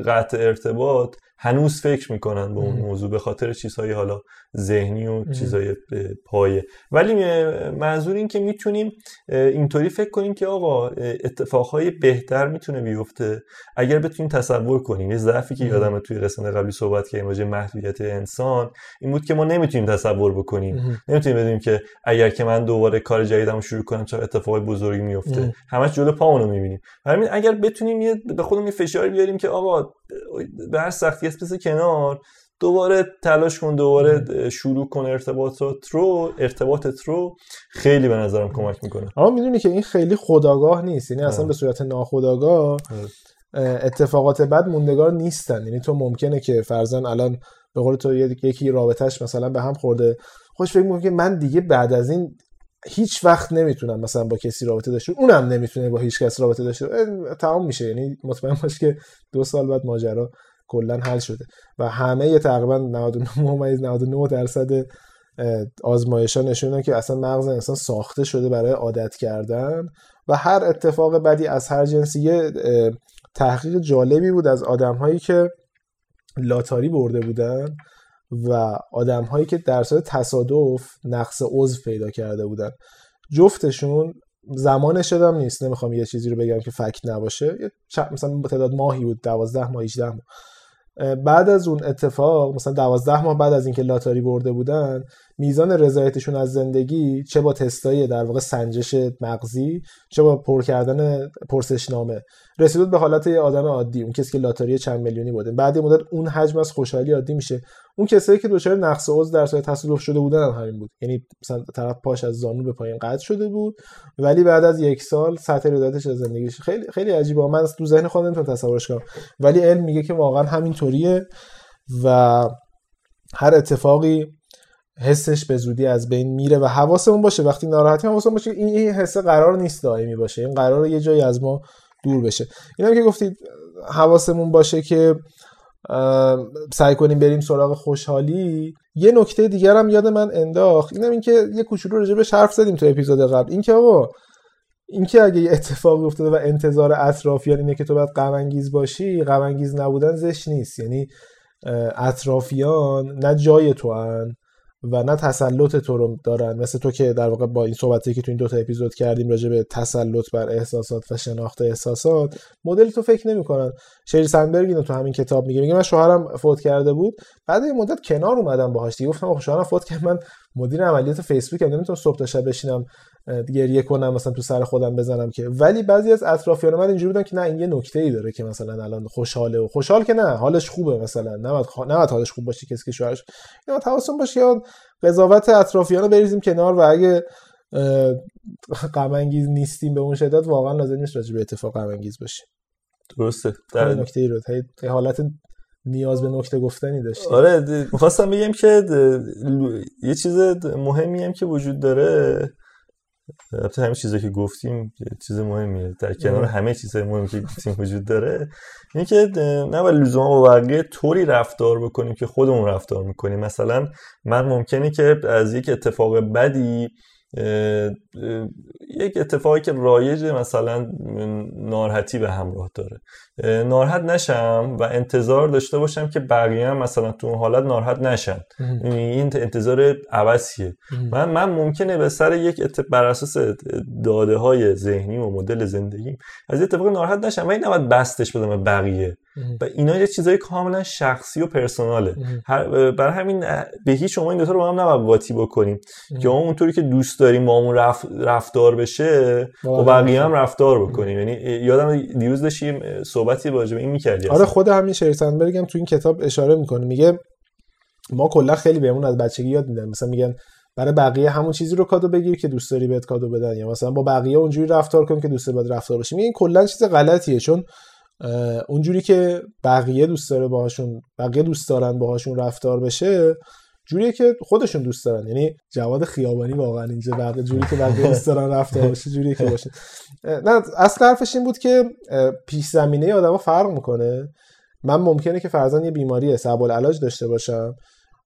قطع ارتباط هنوز فکر می‌کنن به اون موضوع به خاطر چیزهای حالا ذهنی و چیزهای پایه. ولی منظور این که می‌تونیم اینطوری فکر کنیم که آقا اتفاقهای بهتر می‌تونه بیفته. اگر بتونیم تصور کنیم یه ضعفی که یادم توی قسمت قبلی صحبت کردیم راجع محدودیت انسان این بود که ما نمی‌تونیم تصور بکنیم. نمی‌تونیم بدونیم که اگر که من دوباره کار جدیدمو شروع کنم چه اتفاقی بزرگی میفته همش جلو پامونو می‌بینیم. همین اگر بتونیم یه به خودمون یه فشار بیاریم که آقا به هر سختی بس کنار. دوباره تلاش کن دوباره شروع کن ارتباطات رو ارتباطت رو خیلی به نظرم کمک می‌کنه. اما می‌دونی که این خیلی خداگاه نیست یعنی اصلا به صورت ناخداگاه اتفاقات بد موندگار نیستن. یعنی تو ممکنه که فرزن الان به قول تو یکی رابطهش مثلا به هم خورده. خوش فکر می‌کنه که من دیگه بعد از این هیچ وقت نمی‌تونم مثلا با کسی رابطه داشته اونم نمی‌تونه با هیچ کس رابطه داشته تمام میشه. یعنی مطمئن باش که دو سال بعد ماجرا کلا حل شده. و همه تقریبا 99 درصد آزمایش ها نشوندن که اصلا مغز انسان ساخته شده برای عادت کردن. و هر اتفاق بدی از هر جنسی یه تحقیق جالبی بود از آدم هایی که لاتاری برده بودن. و آدم هایی که در صورت تصادف نقص عضو پیدا کرده بودن. جفتشون زمانش شدم نیست. نمی‌خوام یه چیزی رو بگم که فکت نباشه. مثلا تعداد ماهی بود. 12 ماه 18 ماه. بعد از اون اتفاق مثلا دوازده ماه بعد از اینکه لاتاری برده بودن میزان رضایتشون از زندگی چه با تستای در واقع سنجش مغزی چه با پر کردن پرسشنامه. رسید به حالت یه آدم عادی اون کسی که لاتاری چند میلیونی بوده. بعد مدت اون حجم از خوشحالی عادی میشه. اون کسایی که دچار نقص عضو در صورت تصادف شده بودن هم همین بود. یعنی مثلا طرف پاش از زانو به پایین قطع شده بود ولی بعد از یک سال سطح رضایتش از زندگیش خیلی خیلی عجیبه. من تو ذهن خودم نمی‌تونم تصورش کنم. ولی علم میگه که واقعا همینطوریه و هر اتفاقی حسش به زودی از بین میره و حواسمون باشه. وقتی ناراحتی حواسمون باشه این این حس قرار نیست دائمی باشه. این قرار یه جایی از ما دور بشه. اینا که گفتید حواسمون باشه که سعی کنیم بریم سراغ خوشحالی. یه نکته دیگر هم یاد من انداخت. اینم اینکه یه کوچولو راجع به حرف زدیم تو اپیزود قبل. اینکه آقا اینکه اگه یه اتفاقی افتاده و انتظار اطرافیان اینه که تو باید غم باشی غم نبودن زشت نیست. یعنی اطرافیان نه جای تو هن. و نه تسلط تو رو دارن. مثل تو که در واقع با این صحبتی که تو این دوتا اپیزود کردیم راجع به تسلط بر احساسات و شناخت احساسات مدل تو فکر نمی‌کنن. شری سنبرگ اینو تو همین کتاب میگه. میگه من شوهرم فوت کرده بود. بعد یه مدت کنار اومدم باهاش دیگه. گفتم شوهرم فوت کرد. من مدیر عملیات فیسبوک. هم نمی‌تونم صبح تا شب بشینم گریه کنم مثلا تو سر خودم بزنم که. ولی بعضی از اطرافیان من اینجوری بودن که نه این یه نکته ای داره که مثلا الان خوشحاله و خوشحال که نه حالش خوبه مثلا. نه نباید حالش خوب باشه کسی که شوهرش. یا حواستون باشه یا قضاوت اطرافیان رو بریزیم کنار و اگه غم انگیز نیستیم به اون شدت واقعا لازم نیست راجع به اتفاق غم انگیز باشیم. درسته. در نکته ای رو حالت نیاز به نکته گفتنی داشتیم. آره می‌خواستم بگم که یه چیز مهمی هم که وجود داره البته همه چیزا که گفتیم چیز مهمیه. در کنار همه چیزهای مهمی که گفتیم وجود داره اینه که نه ولی لزوما با بقیه طوری رفتار بکنیم که خودمون رفتار می‌کنیم. مثلا من ممکنه که از یک اتفاق بدی یک اتفاقی که رایج مثلا ناراحتی به همراه داره. ناراحت نشم و انتظار داشته باشم که بقیه هم مثلا تو اون حالت ناراحت نشن. این انتظار عوضیه. من من ممکنه به سر یک بر اساس داده های ذهنی و مدل زندگیم از اتفاق ناراحت نشم ولی نباید بستش بدم به بقیه. و اینا یه چیزای کاملا شخصی و پرسوناله. برای همین به هیچ شما این دو تا رو با هم نباید قاطی بکنیم. که اون اونطوری که دوست داریم با همون رف... رفتار بشه با بقیه هم رفتار بکنیم. یعنی یادم دیروز داشتیم صحبتی راجع به این می‌کردیم آره خود همین شریسن برگم تو این کتاب اشاره می‌کنه. میگه ما کلا خیلی بهمون از بچگی یاد میدن. مثلا میگن برای بقیه همون چیزی رو کادو بگیر که دوست داری بهت کادو بدن. یا مثلا با بقیه اونجوری رفتار کن که دوست داری رفتار باشی این کلا چیز غلطیه. چون اونجوری که بقیه دوست داره باهاشون بقیه دوست دارن باهاشون رفتار بشه جوریه که خودشون دوست دارن. یعنی جواد خیابانی واقعا اینجا بقیه جوری که بقیه دوست دارن رفتار <laughs> بشه جوری که باشه. نه اصل حرفش این بود که پیش زمینه آدما فرق می‌کنه. من ممکنه که فرزن یه بیماری سبال علاج داشته باشم.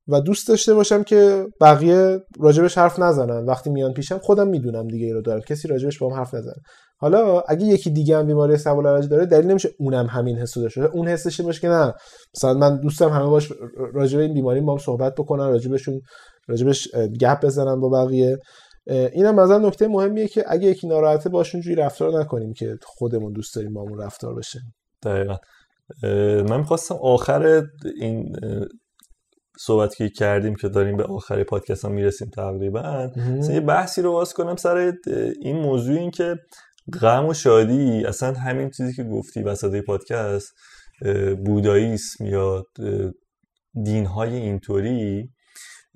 و دوست داشته باشم که بقیه راجبش حرف نزنن. وقتی میان پیشم خودم می‌دونم دیگه ای رو دارم. کسی راجبش با هم حرف نزنه. حالا اگه یکی دیگه هم بیماری سوال علاج داره دلیل نمیشه اونم همین حسو داشته اون حسش باشه که نه. مثلا من دوستم همه باش راجب این بیماری با هم صحبت بکنن راجبشون راجبش گپ بزنن با بقیه. اینم مثلا نکته مهمیه که اگه یکی ناراحته باشون جوری رفتار نکنیم که خودمون دوست داریم با رفتار بشه دقیقا. من می‌خواستم آخر این صحبت که کردیم که داریم به آخر پادکست هم می‌رسیم تقریبا. یه بحثی رو باز کنم سر این موضوع این که غم و شادی اصلا همین چیزی که گفتی وسط پادکست بوداییسم یا دین های اینطوری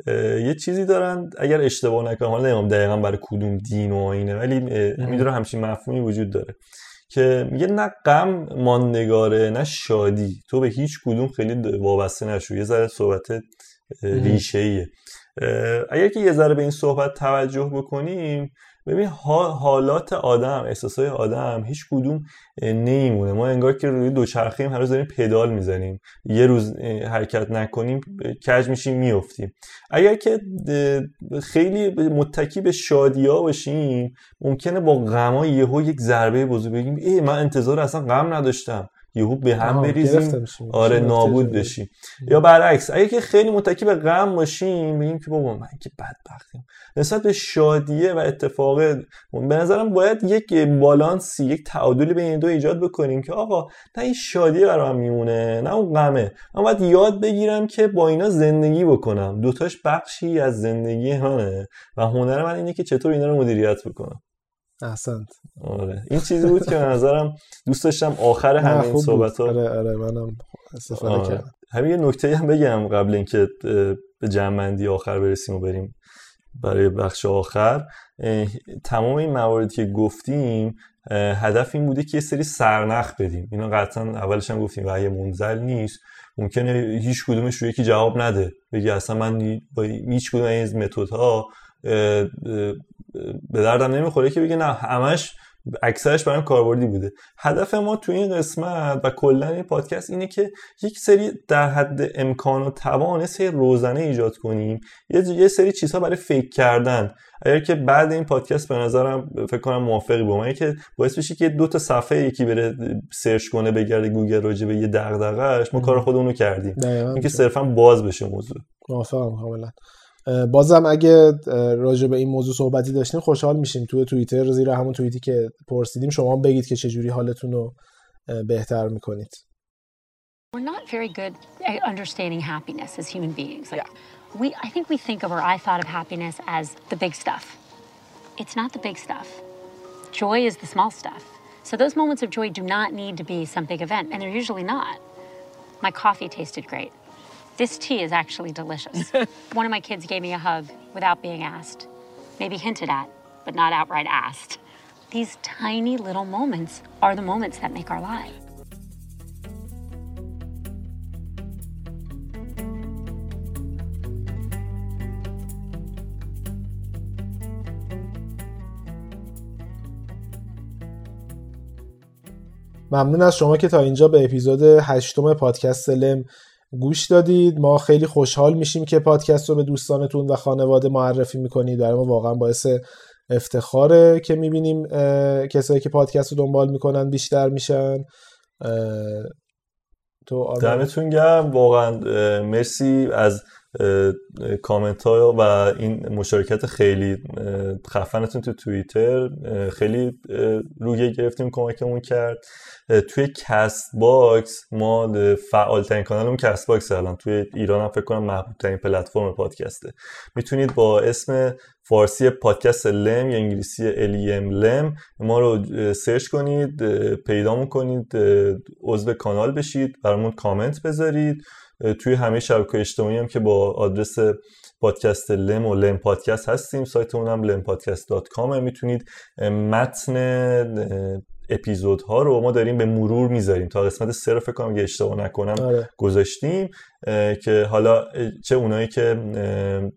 یه چیزی دارن اگر اشتباه نکنم حالا نمی‌دونم دقیقا برای کدوم دین و اینه ولی می‌دونم همچین مفهومی وجود داره. که میگه نه غم ماندگاره نه شادی. تو به هیچ کدوم خیلی وابسته نشو. یه ذره صحبت ریشه ایه اگر که یه ذره به این صحبت توجه بکنیم ببین حالات آدم احساسای آدم هیچ کدوم نمیمونه. ما انگار که روی دوچرخه هر روز داریم پدال می‌زنیم. یه روز حرکت نکنیم کج میشیم میفتیم اگر که خیلی متکی به شادیا باشیم ممکنه با غما یهو یک ضربه بزرگ بگیم ای من انتظار اصلا غم نداشتم. یهو به هم بریزیم. آره نابود بشیم. یا برعکس اگه که خیلی متکی به غم باشیم بگیم که بابا من که بدبختیم. نسبت به شادیه و اتفاق به نظرم باید یک بالانسی یک تعادلی بین این دو ایجاد بکنیم که آقا نه این شادیه برام میمونه نه اون غمه. من باید یاد بگیرم که با اینا زندگی بکنم. دوتاش بخشی از زندگی منه و هنر من اینه که چطور اینا رو مدیریت بکنم. احسنت. آره. این چیزی بود که به نظرم دوست داشتم آخر همین صحبت ها آره آره منم استفاده آره. کردم. همین یه نکته هم بگم قبل اینکه به جمعندی آخر برسیم و بریم برای بخش آخر. تمام این مواردی که گفتیم هدف این بوده که یه سری سرنخ بدیم. اینا قطعا اولش هم گفتیم و یه منزل نیست. ممکنه هیچ کدومش رو یکی جواب نده. بگی اصلا من با هیچ کدوم این متدها به دردم نمی‌خوره که بگه نه همش اکثرش برام کاربردی بوده. هدف ما تو این قسمت و کلا این پادکست اینه که یک سری در حد امکان و توان سری روزنه ایجاد کنیم. یه سری چیزها برای فکر کردن. اگر که بعد این پادکست به نظرم فکر کنم موافقی با من که باعث بشه که دو تا صفحه یکی بره search کنه بگرده گوگل راجع به یه دغدغه‌اش ما کار خودمون رو کردیم. اینکه صرفا باز بشه موضوع. موافقم کاملا. بازم اگه راجع به این موضوع صحبتی داشتیم خوشحال میشیم توی توییتر زیر همون توییتی که پرسیدیم شما بگید که چجوری حالتون رو بهتر می‌کنید We're not very good at understanding happiness as human beings. Like, yeah. we, I think we think of, or I thought of happiness as the big stuff. It's not the big stuff. Joy is the small stuff. So those moments of joy do not need to be some big event, and they're usually not. My coffee tasted great. This tea is actually delicious. <laughs> One of my kids gave me a hug without being asked, maybe hinted at, but not outright asked. These tiny little moments are the moments that make our lives. ممنون از شما که تا اینجا به اپیزود هشتم پادکست لم گوش دادید. ما خیلی خوشحال میشیم که پادکست رو به دوستانتون و خانواده معرفی می‌کنید. برای ما واقعا باعث افتخاره که می‌بینیم کسایی که پادکست رو دنبال می‌کنن بیشتر میشن. تو دمتون گرم. واقعا مرسی از کامنت ها و این مشارکت خیلی خفنتون تو توییتر خیلی review گرفتیم کمکمون کرد. توی CastBox ما فعال ترین کانالمون CastBox الان. توی ایران هم فکر کنم محبوب ترین پلتفرم پادکسته. می‌تونید با اسم فارسی پادکست لم یا انگلیسی L A M لم ما رو search کنید پیدا کنید عضو کانال بشید برامون کامنت بذارید. توی همه شبکه اجتماعی هم که با آدرس پادکست لم و لم پادکست هستیم. سایتمون هم lampodcast.com می‌تونید متن اپیزودها رو ما داریم به مرور می‌ذاریم. تا قسمت سه رو فکر کنم اگه اشتباه نکنم آره. گذاشتیم که حالا چه اونایی که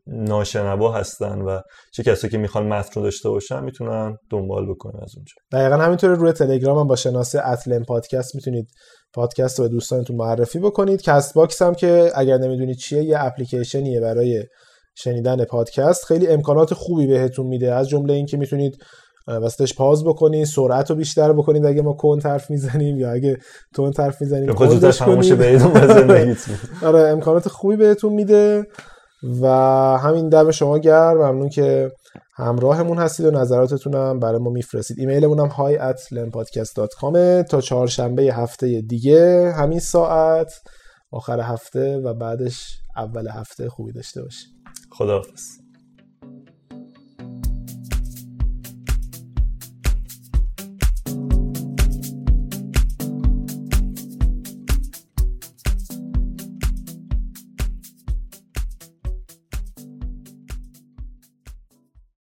ناشنوا هستن و چه کسایی که می‌خوان متن رو داشته باشن می‌تونن دنبال بکنن از اونجا. دقیقا همینطور روی تلگرام هم با شناسه‌ی at لم پادکست می‌تونید پادکست رو به دوستانتون معرفی بکنید. CastBox هم که اگر نمی‌دونید چیه یه اپلیکیشنیه برای شنیدن پادکست. خیلی امکانات خوبی بهتون میده. از جمله اینکه می‌تونید وسطش پاز بکنید سرعت رو بیشتر بکنید اگه ما کن حرف می‌زنیم یا اگه تون حرف می‌زنیم خودش کنید <laughs> آره. امکانات خوبی بهتون میده و همین دم شما گرم. ممنون که همراهمون هستید و نظراتتون هم برای ما میفرستید. ایمیلمون هم hi at تا چهارشنبه هفته دیگه همین ساعت آخر هفته و بعدش اول هفته. خوبی داشته باشید. خداحافظ.